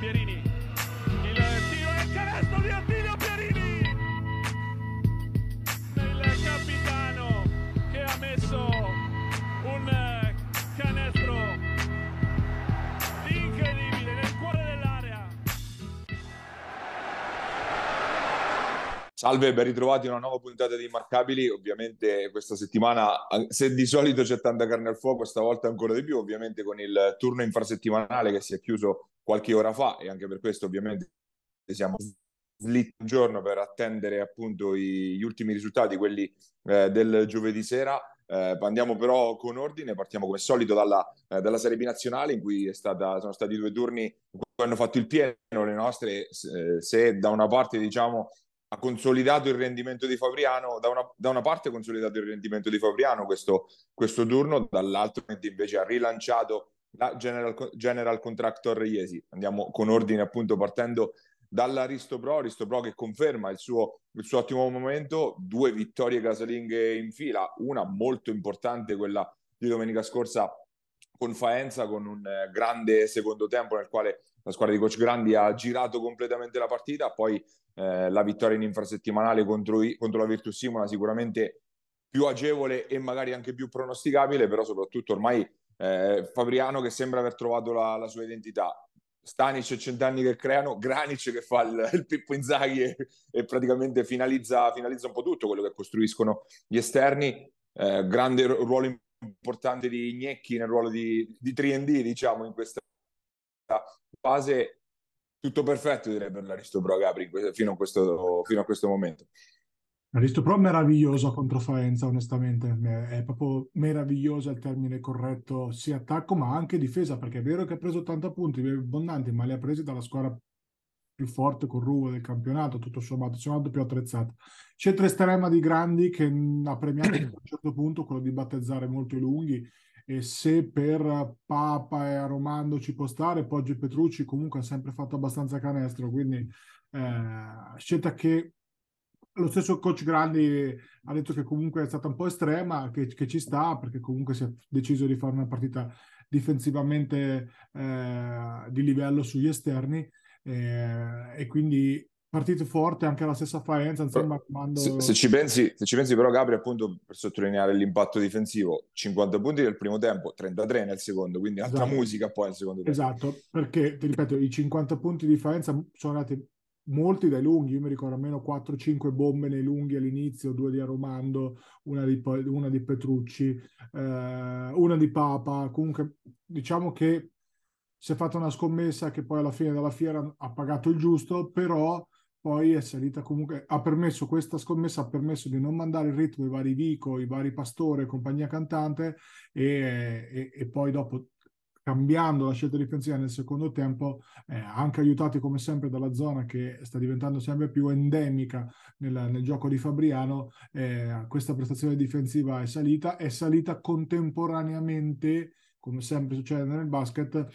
Pierini. Il tiro e il canestro di Attilio Pierini. Il capitano che ha messo un canestro incredibile nel cuore dell'area. Salve, ben ritrovati in una nuova puntata di Immarcabili. Ovviamente questa settimana, se di solito c'è tanta carne al fuoco, stavolta ancora di più, ovviamente con il turno infrasettimanale che si è chiuso qualche ora fa e anche per questo ovviamente siamo slitti un giorno per attendere appunto gli ultimi risultati, quelli eh, del giovedì sera. Eh, andiamo però con ordine, partiamo come solito dalla, eh, dalla Serie B nazionale in cui stata, sono stati due turni in cui hanno fatto il pieno le nostre, se, se da una parte diciamo ha consolidato il rendimento di Fabriano, da una, da una parte ha consolidato il rendimento di Fabriano questo, questo turno, dall'altro invece ha rilanciato la General, General Contractor Iesi. Andiamo con ordine appunto partendo dall'Aristo Pro, Aristo Pro che conferma il suo, il suo ottimo momento, due vittorie casalinghe in fila, una molto importante, quella di domenica scorsa con Faenza, con un eh, grande secondo tempo nel quale la squadra di coach Grandi ha girato completamente la partita, poi eh, la vittoria in infrasettimanale contro, contro la Virtus Simona sicuramente più agevole e magari anche più pronosticabile, però soprattutto ormai eh, Fabriano che sembra aver trovato la, la sua identità. Stanic e Centanni che creano, Granic che fa il, il Pippo Inzaghi e, e praticamente finalizza, finalizza, un po' tutto quello che costruiscono gli esterni. Eh, grande ruolo importante di Gnecchi nel ruolo di, di 3D, diciamo, in questa fase tutto perfetto direi per l'Aristo Pro Gabri fino a questo, fino a questo momento. L'Aristo Pro meraviglioso contro Faenza, onestamente, è proprio meraviglioso il termine corretto, sia attacco ma anche difesa, perché è vero che ha preso 80 punti abbondanti, ma li ha presi dalla squadra più forte con Ruvo del campionato, tutto sommato, sommato più attrezzata. Centro estrema di Grandi che ha premiato a un certo punto quello di battezzare molto i lunghi, e se per Papa e Aromando ci può stare, Poggio e Petrucci comunque ha sempre fatto abbastanza canestro, quindi eh, scelta che lo stesso coach Grandi ha detto che comunque è stata un po' estrema, che, che ci sta, perché comunque si è deciso di fare una partita difensivamente eh, di livello sugli esterni eh, e quindi partite forti anche la stessa Faenza insomma quando... se, se, ci pensi, se ci pensi però Gabri appunto per sottolineare l'impatto difensivo 50 punti nel primo tempo 33 nel secondo quindi altra esatto. musica poi nel secondo tempo esatto perché ti ripeto i 50 punti di Faenza sono andati molti dai lunghi io mi ricordo almeno 4-5 bombe nei lunghi all'inizio due di Aromando una di, una di Petrucci eh, una di Papa. Comunque diciamo che si è fatta una scommessa che poi alla fine della fiera ha pagato il giusto però poi è salita comunque, ha permesso, questa scommessa ha permesso di non mandare in ritmo i vari Vico, i vari Pastore, compagnia cantante e, e, e poi dopo cambiando la scelta difensiva nel secondo tempo, eh, anche aiutati come sempre dalla zona che sta diventando sempre più endemica nel, nel gioco di Fabriano, eh, questa prestazione difensiva è salita, è salita contemporaneamente, come sempre succede nel basket,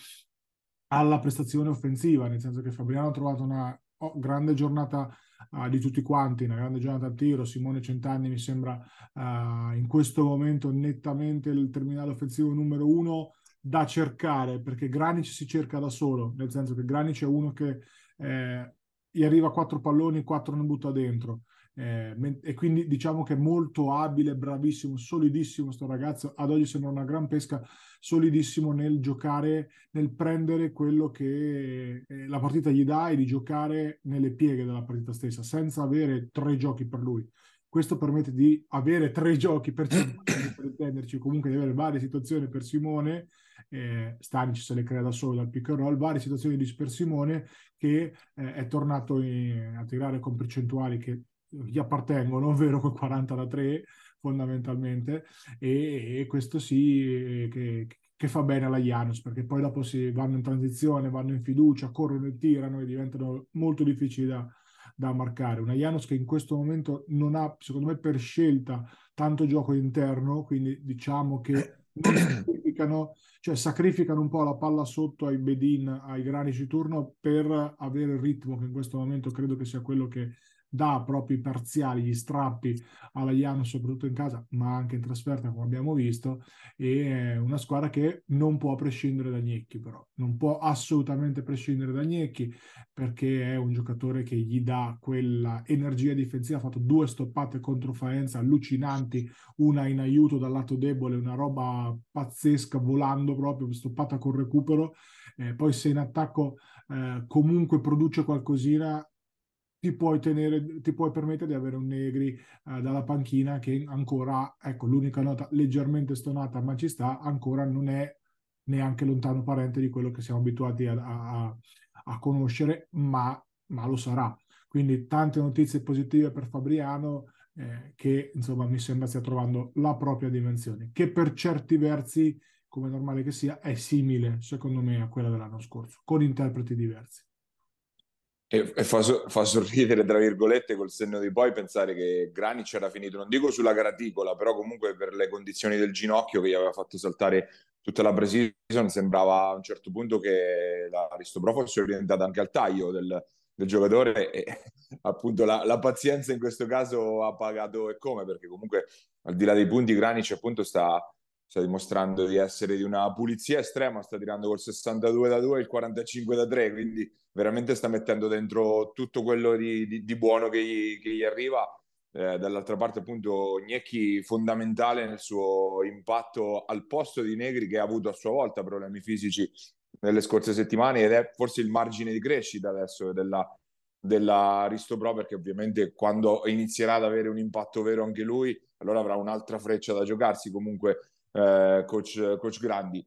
alla prestazione offensiva, nel senso che Fabriano ha trovato una oh, grande giornata uh, di tutti quanti, una grande giornata a tiro. Simone Centanni mi sembra uh, in questo momento nettamente il terminale offensivo numero uno da cercare, perché Granic si cerca da solo, nel senso che Granic è uno che eh, gli arriva quattro palloni, quattro ne butta dentro. Eh, e quindi diciamo che è molto abile, bravissimo, solidissimo sto ragazzo. Ad oggi sembra una gran pesca, solidissimo nel giocare, nel prendere quello che eh, la partita gli dà e di giocare nelle pieghe della partita stessa, senza avere tre giochi per lui. Questo permette di avere tre giochi per, per intenderci, comunque di avere varie situazioni per Simone, eh, Stanic se le crea da solo dal pick and roll, varie situazioni di per Simone che eh, è tornato in, a tirare con percentuali che gli appartengono, ovvero con 40 da 3 fondamentalmente, e, e questo sì che, che, fa bene alla Janus, perché poi dopo si vanno in transizione, vanno in fiducia, corrono e tirano e diventano molto difficili da, da marcare. Una Janus che in questo momento non ha, secondo me, per scelta tanto gioco interno, quindi diciamo che sacrificano, cioè sacrificano un po' la palla sotto ai Bedin, ai granici turno per avere il ritmo che in questo momento credo che sia quello che dà proprio i parziali, gli strappi alla Iano, soprattutto in casa, ma anche in trasferta, come abbiamo visto, è una squadra che non può prescindere da Gnecchi, però. Non può assolutamente prescindere da Gnecchi perché è un giocatore che gli dà quella energia difensiva, ha fatto due stoppate contro Faenza allucinanti, una in aiuto dal lato debole, una roba pazzesca volando proprio, stoppata con recupero, eh, poi se in attacco eh, comunque produce qualcosina ti puoi, tenere, ti puoi permettere di avere un Negri eh, dalla panchina che ancora, ecco, l'unica nota leggermente stonata, ma ci sta, ancora non è neanche lontano parente di quello che siamo abituati a, a, a conoscere, ma, ma, lo sarà. Quindi tante notizie positive per Fabriano eh, che insomma mi sembra stia trovando la propria dimensione, che per certi versi, come normale che sia, è simile secondo me a quella dell'anno scorso, con interpreti diversi. E, e fa, fa, sorridere, tra virgolette, col senno di poi pensare che Granic era finito, non dico sulla graticola, però comunque per le condizioni del ginocchio che gli aveva fatto saltare tutta la pre-season, sembrava a un certo punto che l'Aristopro fosse orientata anche al taglio del, del giocatore e appunto la, la, pazienza in questo caso ha pagato e come, perché comunque al di là dei punti Granic appunto sta sta dimostrando di essere di una pulizia estrema, sta tirando col 62 da 2 e il 45 da 3, quindi veramente sta mettendo dentro tutto quello di, di, di buono che gli, che gli arriva. Eh, dall'altra parte appunto Gnecchi fondamentale nel suo impatto al posto di Negri che ha avuto a sua volta problemi fisici nelle scorse settimane ed è forse il margine di crescita adesso della, della Risto Pro perché ovviamente quando inizierà ad avere un impatto vero anche lui allora avrà un'altra freccia da giocarsi comunque eh, coach, coach, Grandi.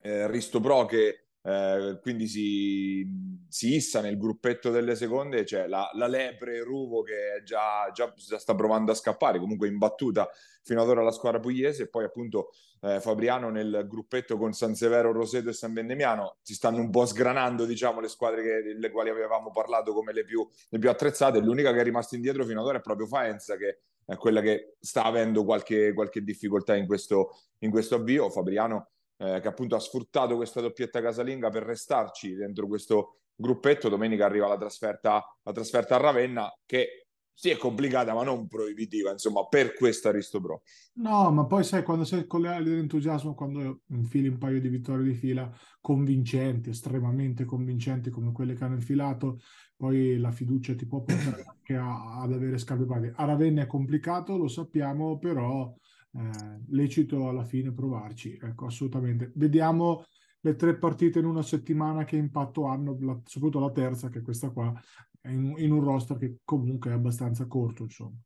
Eh, Risto Pro che eh, quindi si, si, issa nel gruppetto delle seconde, c'è la, la Lepre Ruvo che già, già, già, sta provando a scappare, comunque imbattuta fino ad ora la squadra pugliese. E poi appunto eh, Fabriano nel gruppetto con San Severo, Roseto e San Vendemiano. Si stanno un po' sgranando diciamo le squadre che, delle quali avevamo parlato come le più, le più attrezzate, l'unica che è rimasta indietro fino ad ora è proprio Faenza che è quella che sta avendo qualche, qualche difficoltà in questo, in questo avvio. Fabriano eh, che appunto ha sfruttato questa doppietta casalinga per restarci dentro questo gruppetto. Domenica arriva la trasferta, la trasferta a Ravenna che sì, è complicata, ma non proibitiva, insomma, per questa Aristo Pro. No, ma poi sai, quando sei con le dell'entusiasmo, quando infili un paio di vittorie di fila convincenti, estremamente convincenti come quelle che hanno infilato, poi la fiducia ti può portare anche a, ad avere scambi pari. A Ravenna è complicato, lo sappiamo, però eh, lecito alla fine provarci, ecco, assolutamente. Vediamo le tre partite in una settimana che impatto hanno, la, soprattutto la terza, che è questa qua, in, in un roster che comunque è abbastanza corto, insomma.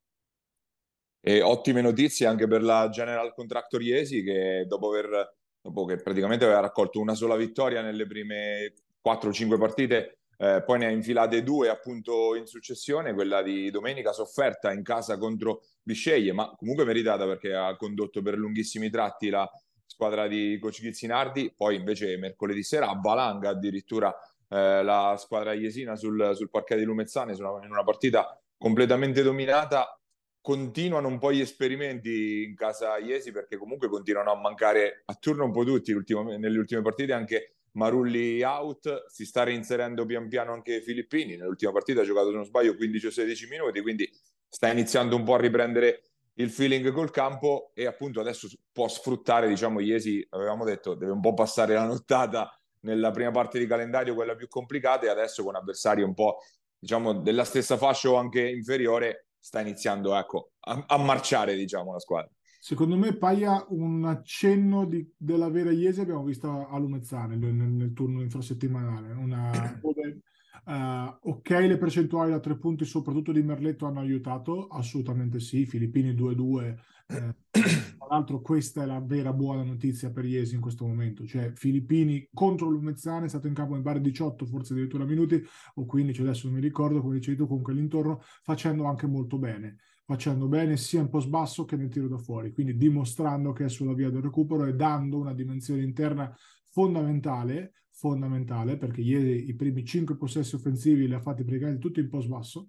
E ottime notizie anche per la General Contractor Iesi che dopo, aver, dopo che praticamente aveva raccolto una sola vittoria nelle prime 4-5 partite, eh, poi ne ha infilate due appunto in successione, quella di domenica sofferta in casa contro Bisceglie, ma comunque meritata perché ha condotto per lunghissimi tratti la squadra di Coach Ghizzinardi, poi invece mercoledì sera a Valanga addirittura eh, la squadra iesina sul, sul parquet di Lumezzane in una partita completamente dominata. Continuano un po' gli esperimenti in casa Iesi perché comunque continuano a mancare a turno un po' tutti nelle ultime partite, anche Marulli out, si sta reinserendo pian piano anche Filippini, nell'ultima partita ha giocato se non sbaglio 15 o 16 minuti, quindi sta iniziando un po' a riprendere il feeling col campo e appunto adesso può sfruttare, diciamo, Iesi, avevamo detto, deve un po' passare la nottata nella prima parte di calendario, quella più complicata, e adesso con avversari un po', diciamo, della stessa fascia o anche inferiore, sta iniziando, ecco, a, a marciare, diciamo, la squadra. Secondo me Paia un accenno di, della vera Iesi abbiamo visto a Lumezzane nel, nel turno infrasettimanale, una, dove Uh, ok, le percentuali da tre punti, soprattutto di Merletto, hanno aiutato? Assolutamente sì. Filippini 2-2. Eh, tra l'altro, questa è la vera buona notizia per Iesi in questo momento. Cioè, Filippini contro Lumezzane è stato in campo in bar 18, forse addirittura minuti, o 15, adesso non mi ricordo, come dicevi tu, comunque l'intorno, facendo anche molto bene. Facendo bene sia in post basso che nel tiro da fuori, quindi dimostrando che è sulla via del recupero e dando una dimensione interna fondamentale fondamentale perché ieri i primi cinque possessi offensivi li ha fatti praticamente tutti in post basso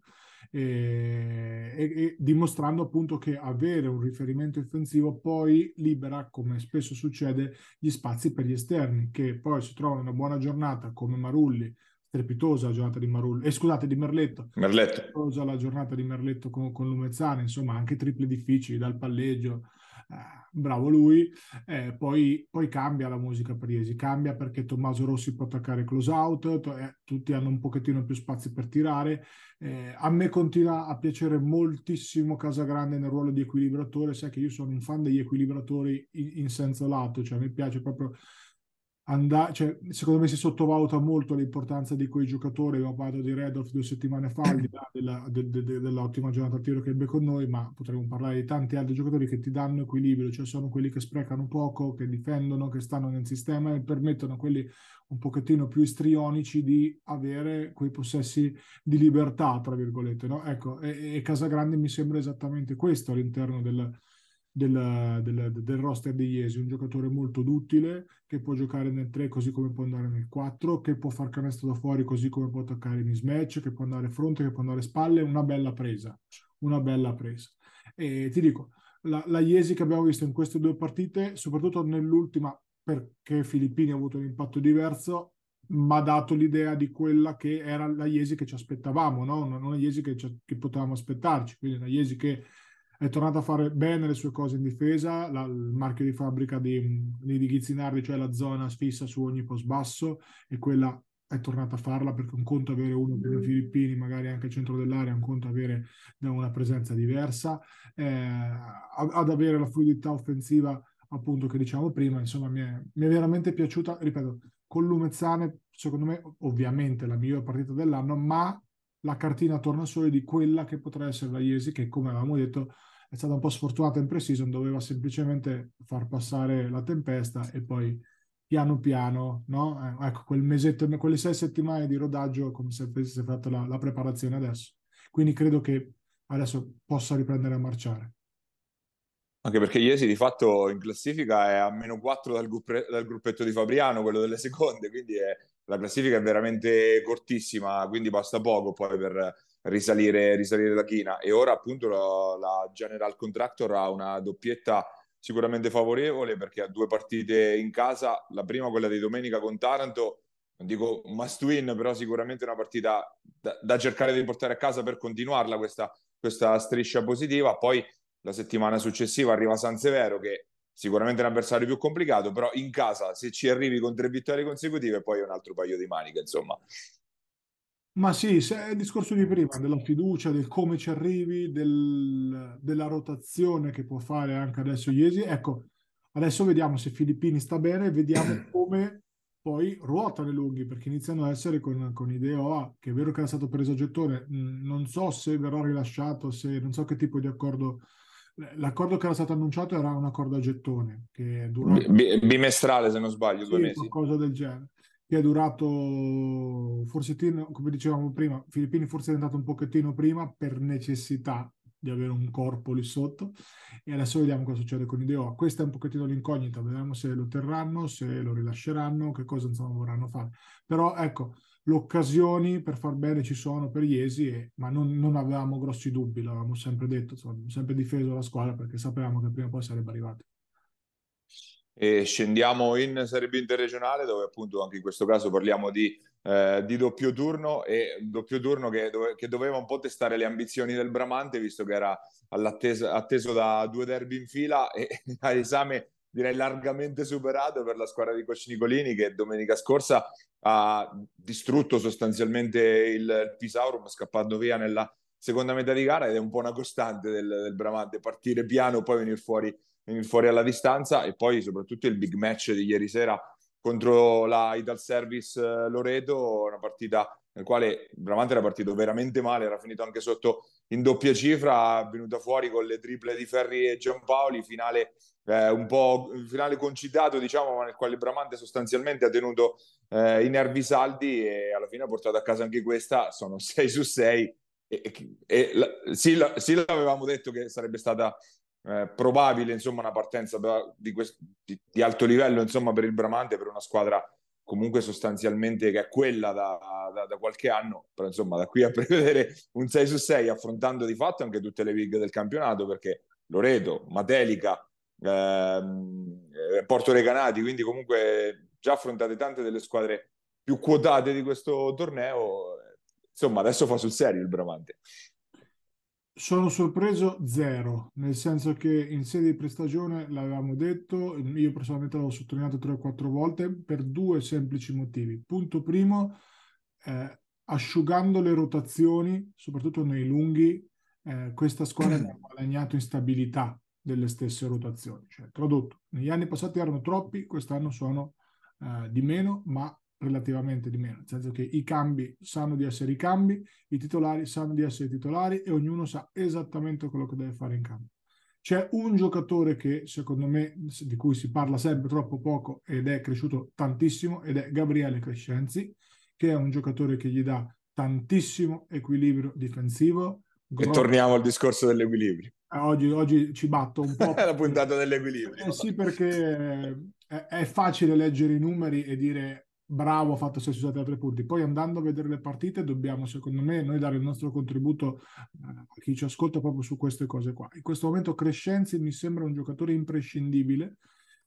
e, e, e, dimostrando appunto che avere un riferimento offensivo poi libera, come spesso succede, gli spazi per gli esterni che poi si trovano una buona giornata come Marulli strepitosa la giornata di Marullo, eh, scusate, di Merletto. Merletto. Strepitosa la giornata di Merletto con, con Lumezzane, insomma, anche triple difficili dal palleggio. Eh, bravo lui, eh, poi, poi, cambia la musica per Iesi, cambia perché Tommaso Rossi può attaccare close out, to- eh, tutti hanno un pochettino più spazio per tirare, eh, a me continua a piacere moltissimo Casagrande nel ruolo di equilibratore, sai che io sono un fan degli equilibratori in, in senso lato, cioè mi piace proprio andare, cioè, secondo me si sottovaluta molto l'importanza di quei giocatori. Abbiamo parlato di Redolf due settimane fa, di là della, de, de, de, dell'ottima giornata a tiro che ebbe con noi, ma potremmo parlare di tanti altri giocatori che ti danno equilibrio, cioè sono quelli che sprecano poco, che difendono, che stanno nel sistema e permettono a quelli un pochettino più istrionici di avere quei possessi di libertà, tra virgolette. No? Ecco, e, e Casagrande mi sembra esattamente questo all'interno del del, del, del, roster di Iesi, un giocatore molto duttile che può giocare nel 3 così come può andare nel 4, che può far canestro da fuori così come può attaccare i mismatch, che può andare fronte, che può andare spalle, una bella presa, una bella presa. E ti dico, la, la Iesi che abbiamo visto in queste due partite, soprattutto nell'ultima, perché Filippini ha avuto un impatto diverso, ma ha dato l'idea di quella che era la Iesi che ci aspettavamo, no? non la Iesi che, che potevamo aspettarci, quindi la Iesi che è tornato a fare bene le sue cose in difesa, la, il marchio di fabbrica di, di, Ghizzinardi, cioè la zona fissa su ogni post basso, e quella è tornata a farla perché un conto avere uno come i Filippini, magari anche al centro dell'area, un conto avere una presenza diversa, eh, ad avere la fluidità offensiva appunto che diciamo prima, insomma mi è, mi è veramente piaciuta, ripeto, con Lumezzane secondo me ovviamente la migliore partita dell'anno, ma la cartina torna solo di quella che potrà essere la Iesi che come avevamo detto è stata un po' sfortunata in pre-season, doveva semplicemente far passare la tempesta e poi piano piano, no? Eh, ecco, quel mesetto, quelle sei settimane di rodaggio come se avesse fatto la, la preparazione adesso. Quindi credo che adesso possa riprendere a marciare. Anche perché Iesi di fatto in classifica è a meno 4 dal, gruppe, dal, gruppetto di Fabriano, quello delle seconde, quindi è, la classifica è veramente cortissima, quindi basta poco poi per risalire, risalire la china. E ora appunto la, la General Contractor ha una doppietta sicuramente favorevole perché ha due partite in casa, la prima quella di domenica con Taranto, non dico must win, però sicuramente una partita da, da cercare di portare a casa per continuarla questa, questa striscia positiva. Poi la settimana successiva arriva San Severo che sicuramente è un avversario più complicato, però in casa se ci arrivi con tre vittorie consecutive poi è un altro paio di maniche, insomma. Ma sì, se è il discorso di prima, della fiducia, del come ci arrivi, del, della rotazione che può fare anche adesso Iesi. Ecco, adesso vediamo se Filippini sta bene, vediamo come poi ruota le lunghi, perché iniziano a essere con, con Ideo che è vero che era stato preso a gettone, non so se verrà rilasciato, se non so che tipo di accordo L'accordo che era stato annunciato era un accordo a gettone che è durato... B- bimestrale, se non sbaglio, due sì, mesi. Qualcosa del genere che è durato forse, come dicevamo prima, Filippini forse è andato un pochettino prima per necessità di avere un corpo lì sotto e adesso vediamo cosa succede con Ideo. Questa è un pochettino l'incognita, vediamo se lo terranno, se lo rilasceranno, che cosa insomma vorranno fare. Però ecco, le occasioni per far bene ci sono per Iesi, e, ma non, non, avevamo grossi dubbi, l'avevamo sempre detto, insomma, sempre difeso la squadra perché sapevamo che prima o poi sarebbe arrivato e scendiamo in Serie B interregionale dove appunto anche in questo caso parliamo di, eh, di doppio turno e doppio turno che, dove, che, doveva un po' testare le ambizioni del Bramante visto che era atteso da due derby in fila e a esame direi largamente superato per la squadra di Coach Nicolini che domenica scorsa ha distrutto sostanzialmente il, Pisaurum scappando via nella seconda metà di gara ed è un po' una costante del, del Bramante partire piano poi venire fuori fuori alla distanza e poi soprattutto il big match di ieri sera contro la Ital Service eh, Loreto, una partita nel quale Bramante era partito veramente male, era finito anche sotto in doppia cifra, venuta fuori con le triple di Ferri e Giampaoli, finale eh, un po' finale concitato, diciamo, ma nel quale Bramante sostanzialmente ha tenuto eh, i nervi saldi e alla fine ha portato a casa anche questa, sono 6 su 6 e, e, e la, sì, la, sì, l'avevamo detto che sarebbe stata eh, probabile insomma una partenza di, quest- di, di, alto livello insomma per il Bramante per una squadra comunque sostanzialmente che è quella da, da, da, qualche anno però insomma da qui a prevedere un 6 su 6 affrontando di fatto anche tutte le big del campionato perché Loreto, Matelica ehm, eh, Porto Recanati quindi comunque già affrontate tante delle squadre più quotate di questo torneo. Insomma, adesso fa sul serio il Bramante. Sono sorpreso zero, nel senso che in sede di prestagione l'avevamo detto, io personalmente l'avevo sottolineato tre o quattro volte per due semplici motivi. Punto primo, eh, asciugando le rotazioni, soprattutto nei lunghi, eh, questa squadra ha guadagnato instabilità delle stesse rotazioni. Cioè, tradotto, negli anni passati erano troppi, quest'anno sono eh, di meno, ma relativamente di meno, nel senso che i cambi sanno di essere i cambi, i titolari sanno di essere i titolari e ognuno sa esattamente quello che deve fare in campo. C'è un giocatore che secondo me, di cui si parla sempre troppo poco ed è cresciuto tantissimo ed è Gabriele Crescenzi, che è un giocatore che gli dà tantissimo equilibrio difensivo. E torniamo al discorso dell'equilibrio. Eh, oggi, oggi, ci batto un po'. È la puntata dell'equilibrio. Eh sì, perché è facile leggere i numeri e dire bravo, ha fatto 6 su 7 a 3 punti. Poi andando a vedere le partite dobbiamo, secondo me, noi dare il nostro contributo eh, a chi ci ascolta proprio su queste cose qua. In questo momento Crescenzi mi sembra un giocatore imprescindibile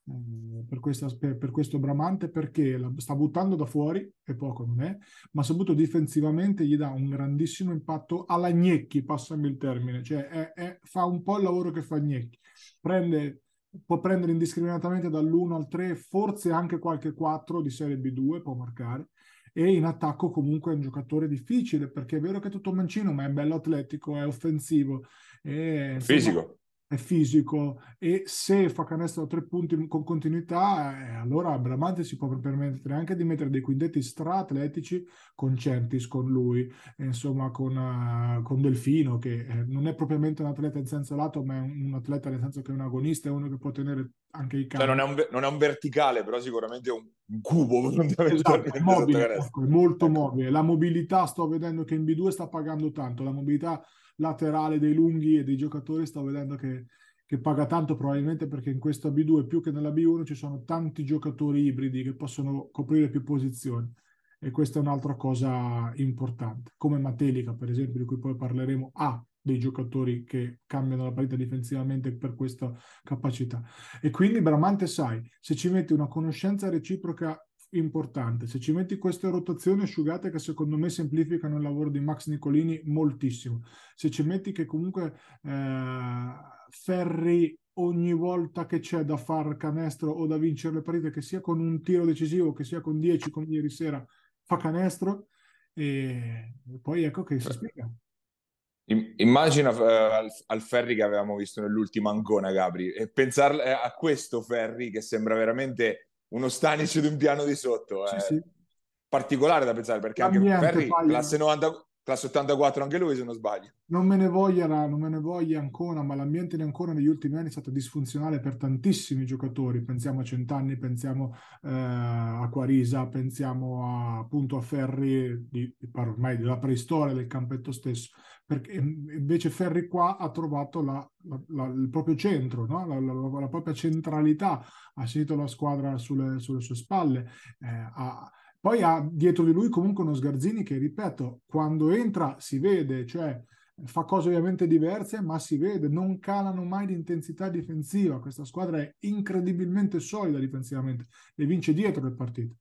eh, per, questa, per, per, questo Bramante perché la, sta buttando da fuori, e poco non è, ma soprattutto difensivamente gli dà un grandissimo impatto alla Gnecchi, passami il termine, cioè è, è, fa un po' il lavoro che fa Gnecchi. Prende può prendere indiscriminatamente dall'1 al 3, forse anche qualche 4 di Serie B2 può marcare. E in attacco comunque è un giocatore difficile perché è vero che è tutto mancino, ma è bello atletico, è offensivo. È, Fisico è fisico e se fa canestro a tre punti con continuità, eh, allora Bramante si può permettere anche di mettere dei quintetti stra-atletici con Centis, con lui, insomma con, uh, con Delfino, che eh, non è propriamente un atleta in senso lato, ma è un, un, atleta nel senso che è un agonista, è uno che può tenere anche i campi. Cioè non, è un, non è un verticale, però sicuramente è un, un cubo esatto, è mobile, ecco, è molto ecco. mobile. La mobilità sto vedendo che in B2 sta pagando tanto, la mobilità laterale dei lunghi e dei giocatori sto vedendo che, che paga tanto probabilmente perché in questa B2 più che nella B1 ci sono tanti giocatori ibridi che possono coprire più posizioni. E questa è un'altra cosa importante. Come Matelica per esempio di cui poi parleremo ha dei giocatori che cambiano la partita difensivamente per questa capacità. E quindi Bramante sai se ci metti una conoscenza reciproca importante. Se ci metti queste rotazioni asciugate che secondo me semplificano il lavoro di Max Nicolini moltissimo, se ci metti che comunque eh, Ferri ogni volta che c'è da far canestro o da vincere le partite, che sia con un tiro decisivo, che sia con 10 come ieri sera, fa canestro e poi ecco che si spiega. Immagina uh, al, al, Ferri che avevamo visto nell'ultima Ancona, Gabri, e pensare a questo Ferri che sembra veramente uno Stanic di un piano di sotto. Sì, è sì. particolare da pensare perché anche Ferri, classe, 90, classe 84 anche lui se non sbaglio. Non me ne voglia, non me ne voglia ancora, ma l'ambiente di Ancona negli ultimi anni è stato disfunzionale per tantissimi giocatori. Pensiamo a Centanni, pensiamo eh, a Quarisa, pensiamo a, appunto a Ferri, di, ormai della preistoria del campetto stesso, perché invece Ferri qua ha trovato la, la, la, il proprio centro, no? la, propria centralità, ha sentito la squadra sulle, sulle sue spalle, eh, ha, poi ha dietro di lui comunque uno Sgarzini che, ripeto, quando entra si vede, cioè fa cose ovviamente diverse, ma si vede, non calano mai di intensità difensiva. Questa squadra è incredibilmente solida difensivamente e vince dietro le partite.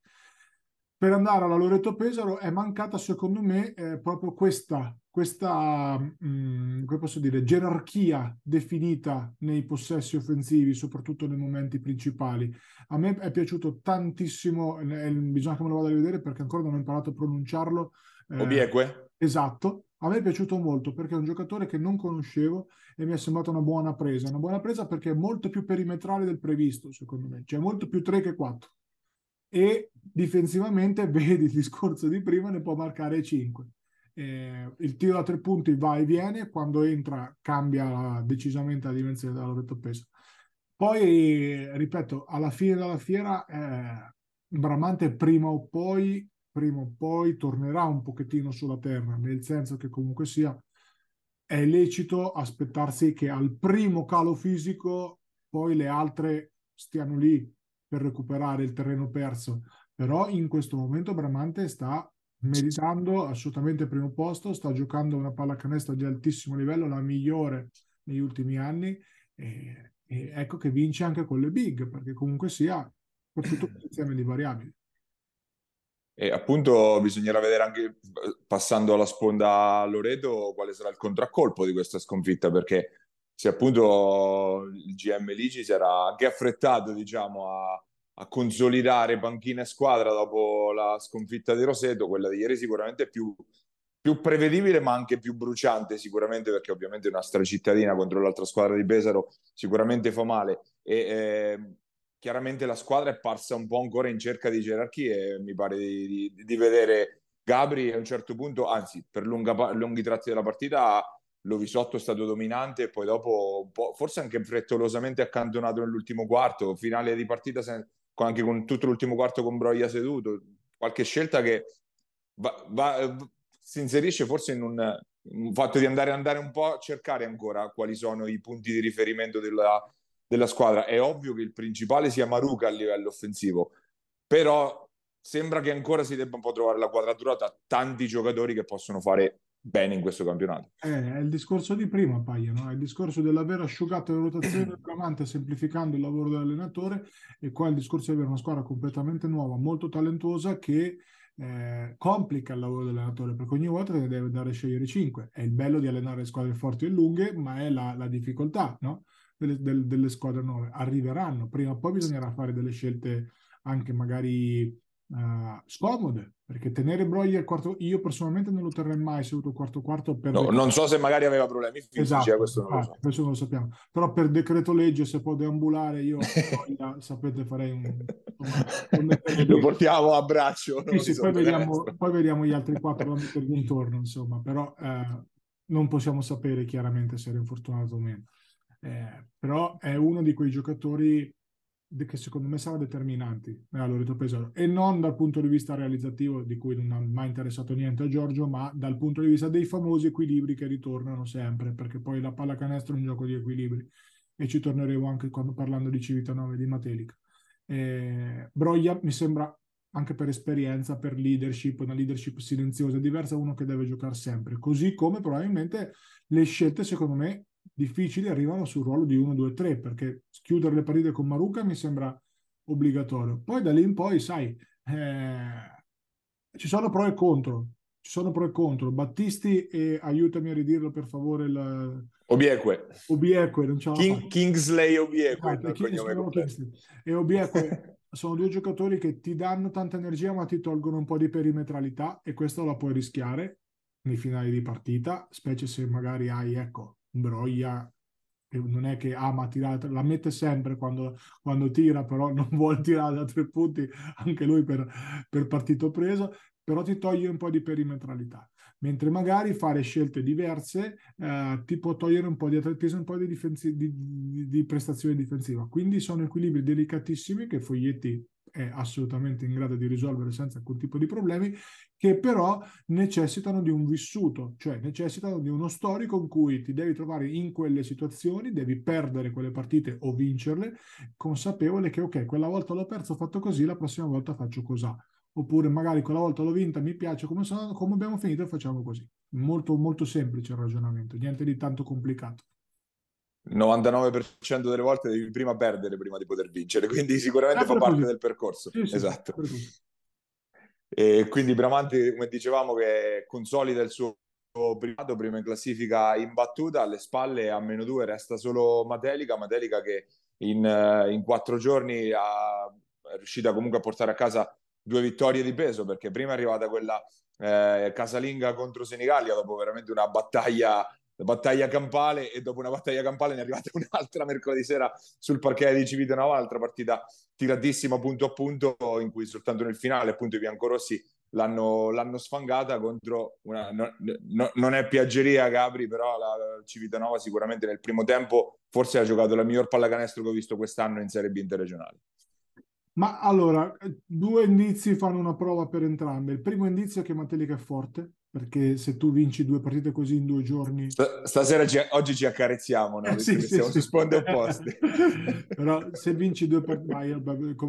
Per andare alla Loreto Pesaro è mancata, secondo me, eh, proprio questa, questa mh, mm, come posso dire, gerarchia definita nei possessi offensivi, soprattutto nei momenti principali. A me è piaciuto tantissimo, eh, bisogna che me lo vada a rivedere perché ancora non ho imparato a pronunciarlo. Eh, Obieque. Esatto, a me è piaciuto molto perché è un giocatore che non conoscevo e mi è sembrata una buona presa. Una buona presa perché è molto più perimetrale del previsto, secondo me, cioè molto più 3 che 4. E difensivamente, vedi il discorso di prima, ne può marcare 5. Eh, il tiro a tre punti va e viene, quando entra cambia decisamente la dimensione della Loreto Pesa. Poi, ripeto, alla fine della fiera, eh, Bramante prima o poi prima o poi tornerà un pochettino sulla terra, nel senso che comunque sia è lecito aspettarsi che al primo calo fisico poi le altre stiano lì per recuperare il terreno perso. Però in questo momento Bramante sta meritando assolutamente il primo posto, sta giocando una pallacanestro di altissimo livello, la migliore negli ultimi anni e, e ecco che vince anche con le big, perché comunque sia per tutto un insieme di variabili. E appunto bisognerà vedere anche, passando alla sponda Loreto, quale sarà il contraccolpo di questa sconfitta, perché se appunto il GM Ligi si era anche affrettato, diciamo, a, a consolidare panchina e squadra dopo la sconfitta di Roseto, quella di ieri sicuramente più, più prevedibile ma anche più bruciante sicuramente perché ovviamente una stracittadina contro l'altra squadra di Pesaro sicuramente fa male. E eh, chiaramente la squadra è parsa un po' ancora in cerca di gerarchie mi pare di, di, di vedere Gabri a un certo punto, anzi per lunga, lunghi tratti della partita Lovisotto è stato dominante e poi dopo forse anche frettolosamente accantonato nell'ultimo quarto, finale di partita sen- anche con tutto l'ultimo quarto con Broglia seduto, qualche scelta che va, va, si inserisce forse in un, un, fatto di andare, andare un po' a cercare ancora quali sono i punti di riferimento della, della squadra. È ovvio che il principale sia Maruca a livello offensivo, però sembra che ancora si debba un po' trovare la quadratura tra tanti giocatori che possono fare bene in questo campionato. Eh, è il discorso di prima, Paglia, no? è il discorso dell'aver asciugato le rotazioni Bramante semplificando il lavoro dell'allenatore e qua il discorso di avere una squadra completamente nuova, molto talentuosa che eh, complica il lavoro dell'allenatore perché ogni volta ne deve andare a scegliere 5. È il bello di allenare squadre forti e lunghe, ma è la, la difficoltà no? delle, delle, delle squadre nuove. Arriveranno, prima o poi bisognerà fare delle scelte anche magari uh, scomode, perché tenere Broglie al quarto, io personalmente non lo terrei mai seduto quarto quarto. Per no, non so se magari aveva problemi fisici, eh, esatto, questo non lo so. Questo non lo sappiamo, però per decreto legge se può deambulare io, Broglia, sapete, farei un... un lo portiamo a braccio. Sì, sì, poi, vediamo, poi, vediamo, gli altri quattro mettergli intorno, insomma, però eh, non possiamo sapere chiaramente se era infortunato o meno. Eh, però è uno di quei giocatori che secondo me saranno determinanti nella Loreto Pesaro. E non dal punto di vista realizzativo di cui non ha mai interessato niente a Giorgio ma dal punto di vista dei famosi equilibri che ritornano sempre perché poi la pallacanestro è un gioco di equilibri. E ci torneremo anche quando parlando di Civitanova e di Matelica. Eh, Broglia mi sembra anche per esperienza, per leadership, una leadership silenziosa, diversa uno che deve giocare sempre, così come probabilmente le scelte secondo me difficili arrivano sul ruolo di 1, 2, 3 perché chiudere le partite con Maruca mi sembra obbligatorio. Poi da lì in poi, sai, eh, ci sono pro e contro. Ci sono pro e contro. Battisti e aiutami a ridirlo per favore. Il... Obieque. Obieque, non c'è King, Kingsley Obieque. Esatto, King, e Obieque sono due giocatori che ti danno tanta energia ma ti tolgono un po' di perimetralità e questo la puoi rischiare nei finali di partita, specie se magari hai, ecco, Broglia non è che ama tirare, la mette sempre quando, quando, tira, però non vuole tirare da tre punti, anche lui per, per partito preso, però ti toglie un po' di perimetralità. Mentre magari fare scelte diverse eh, ti può togliere un po' di atletismo, un po' di, difensi- di, di, di prestazione difensiva. Quindi sono equilibri delicatissimi che Foglietti è assolutamente in grado di risolvere senza alcun tipo di problemi, che però necessitano di un vissuto, cioè necessitano di uno storico in cui ti devi trovare in quelle situazioni, devi perdere quelle partite o vincerle, consapevole che ok, quella volta l'ho perso, ho fatto così, la prossima volta faccio così. Oppure magari quella volta l'ho vinta, mi piace come, sono, come abbiamo finito facciamo così. Molto, molto semplice il ragionamento, niente di tanto complicato. 99% delle volte devi prima perdere prima di poter vincere, quindi sicuramente fa parte del percorso. Sì, sì, esatto. E quindi Bramante, come dicevamo, che consolida il suo primato, prima in classifica in battuta, alle spalle a meno due resta solo Matelica, Matelica che in, eh, in quattro giorni ha, è riuscita comunque a portare a casa due vittorie di peso, perché prima è arrivata quella eh, casalinga contro Senigallia, dopo veramente una battaglia battaglia campale e dopo una battaglia campale ne è arrivata un'altra mercoledì sera sul parquet di Civitanova, un'altra partita tiratissima punto a punto in cui soltanto nel finale appunto i biancorossi l'hanno, l'hanno sfangata contro una, no, no, non è piaggeria Gabri però la Civitanova sicuramente nel primo tempo forse ha giocato la miglior pallacanestro che ho visto quest'anno in Serie B interregionale ma allora, due indizi fanno una prova per entrambe. Il primo indizio è che Matelica è forte, perché se tu vinci due partite così in due giorni... Stasera ci, oggi ci accarezziamo, no? Eh, sì, sì, siamo sì. su sponde opposte. Però se vinci due partite,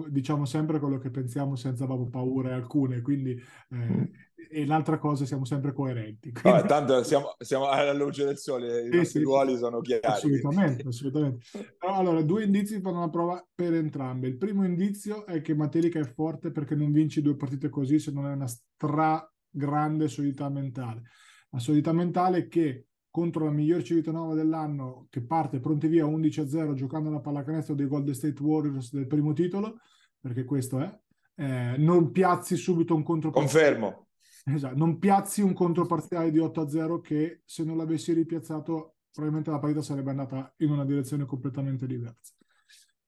diciamo sempre quello che pensiamo senza paure alcune, quindi... Eh, e l'altra cosa siamo sempre coerenti. Quindi... No, tanto siamo, siamo, alla luce del sole, i sì, ruoli sono chiari. Assolutamente, assolutamente. Allora, due indizi fanno una prova per entrambe. Il primo indizio è che Matelica è forte perché non vinci due partite così se non è una stra grande solidità mentale. La solidità mentale che contro la miglior Civitanova dell'anno, che parte pronti via 11-0 giocando la pallacanestro dei Golden State Warriors del primo titolo, perché questo è, eh, non piazzi subito un controparziale. Confermo. Esatto, non piazzi un controparziale di 8-0 che se non l'avessi ripiazzato probabilmente la partita sarebbe andata in una direzione completamente diversa.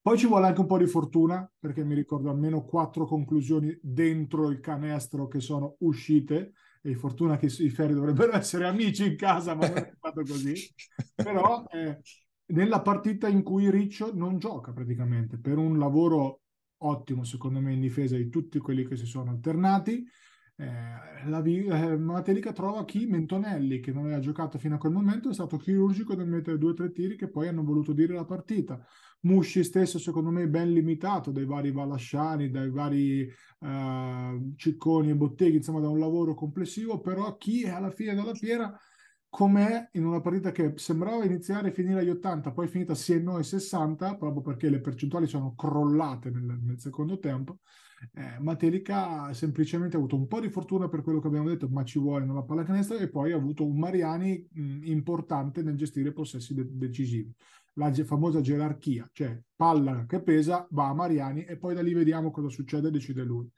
Poi ci vuole anche un po' di fortuna, perché mi ricordo almeno quattro conclusioni dentro il canestro che sono uscite, e fortuna che i ferri dovrebbero essere amici in casa, ma non è stato così. Però eh, nella partita in cui Riccio non gioca praticamente, per un lavoro ottimo secondo me in difesa di tutti quelli che si sono alternati, eh, la eh, Matelica trova chi Mentonelli, che non aveva giocato fino a quel momento, è stato chirurgico nel mettere due o tre tiri che poi hanno voluto dire la partita. Musci stesso, secondo me, ben limitato dai vari Valasciani, dai vari uh, Cicconi e Botteghi, insomma, da un lavoro complessivo, però chi alla fine della fiera com'è in una partita che sembrava iniziare e finire agli 80, poi è finita sì e no ai 60, proprio perché le percentuali sono crollate nel, nel secondo tempo. Eh, Matelica ha avuto un po' di fortuna per quello che abbiamo detto, ma ci vuole nella pallacanestro e poi ha avuto un Mariani mh, importante nel gestire i possessi de- decisivi. La ge- famosa gerarchia, cioè palla che pesa va a Mariani e poi da lì vediamo cosa succede e decide lui.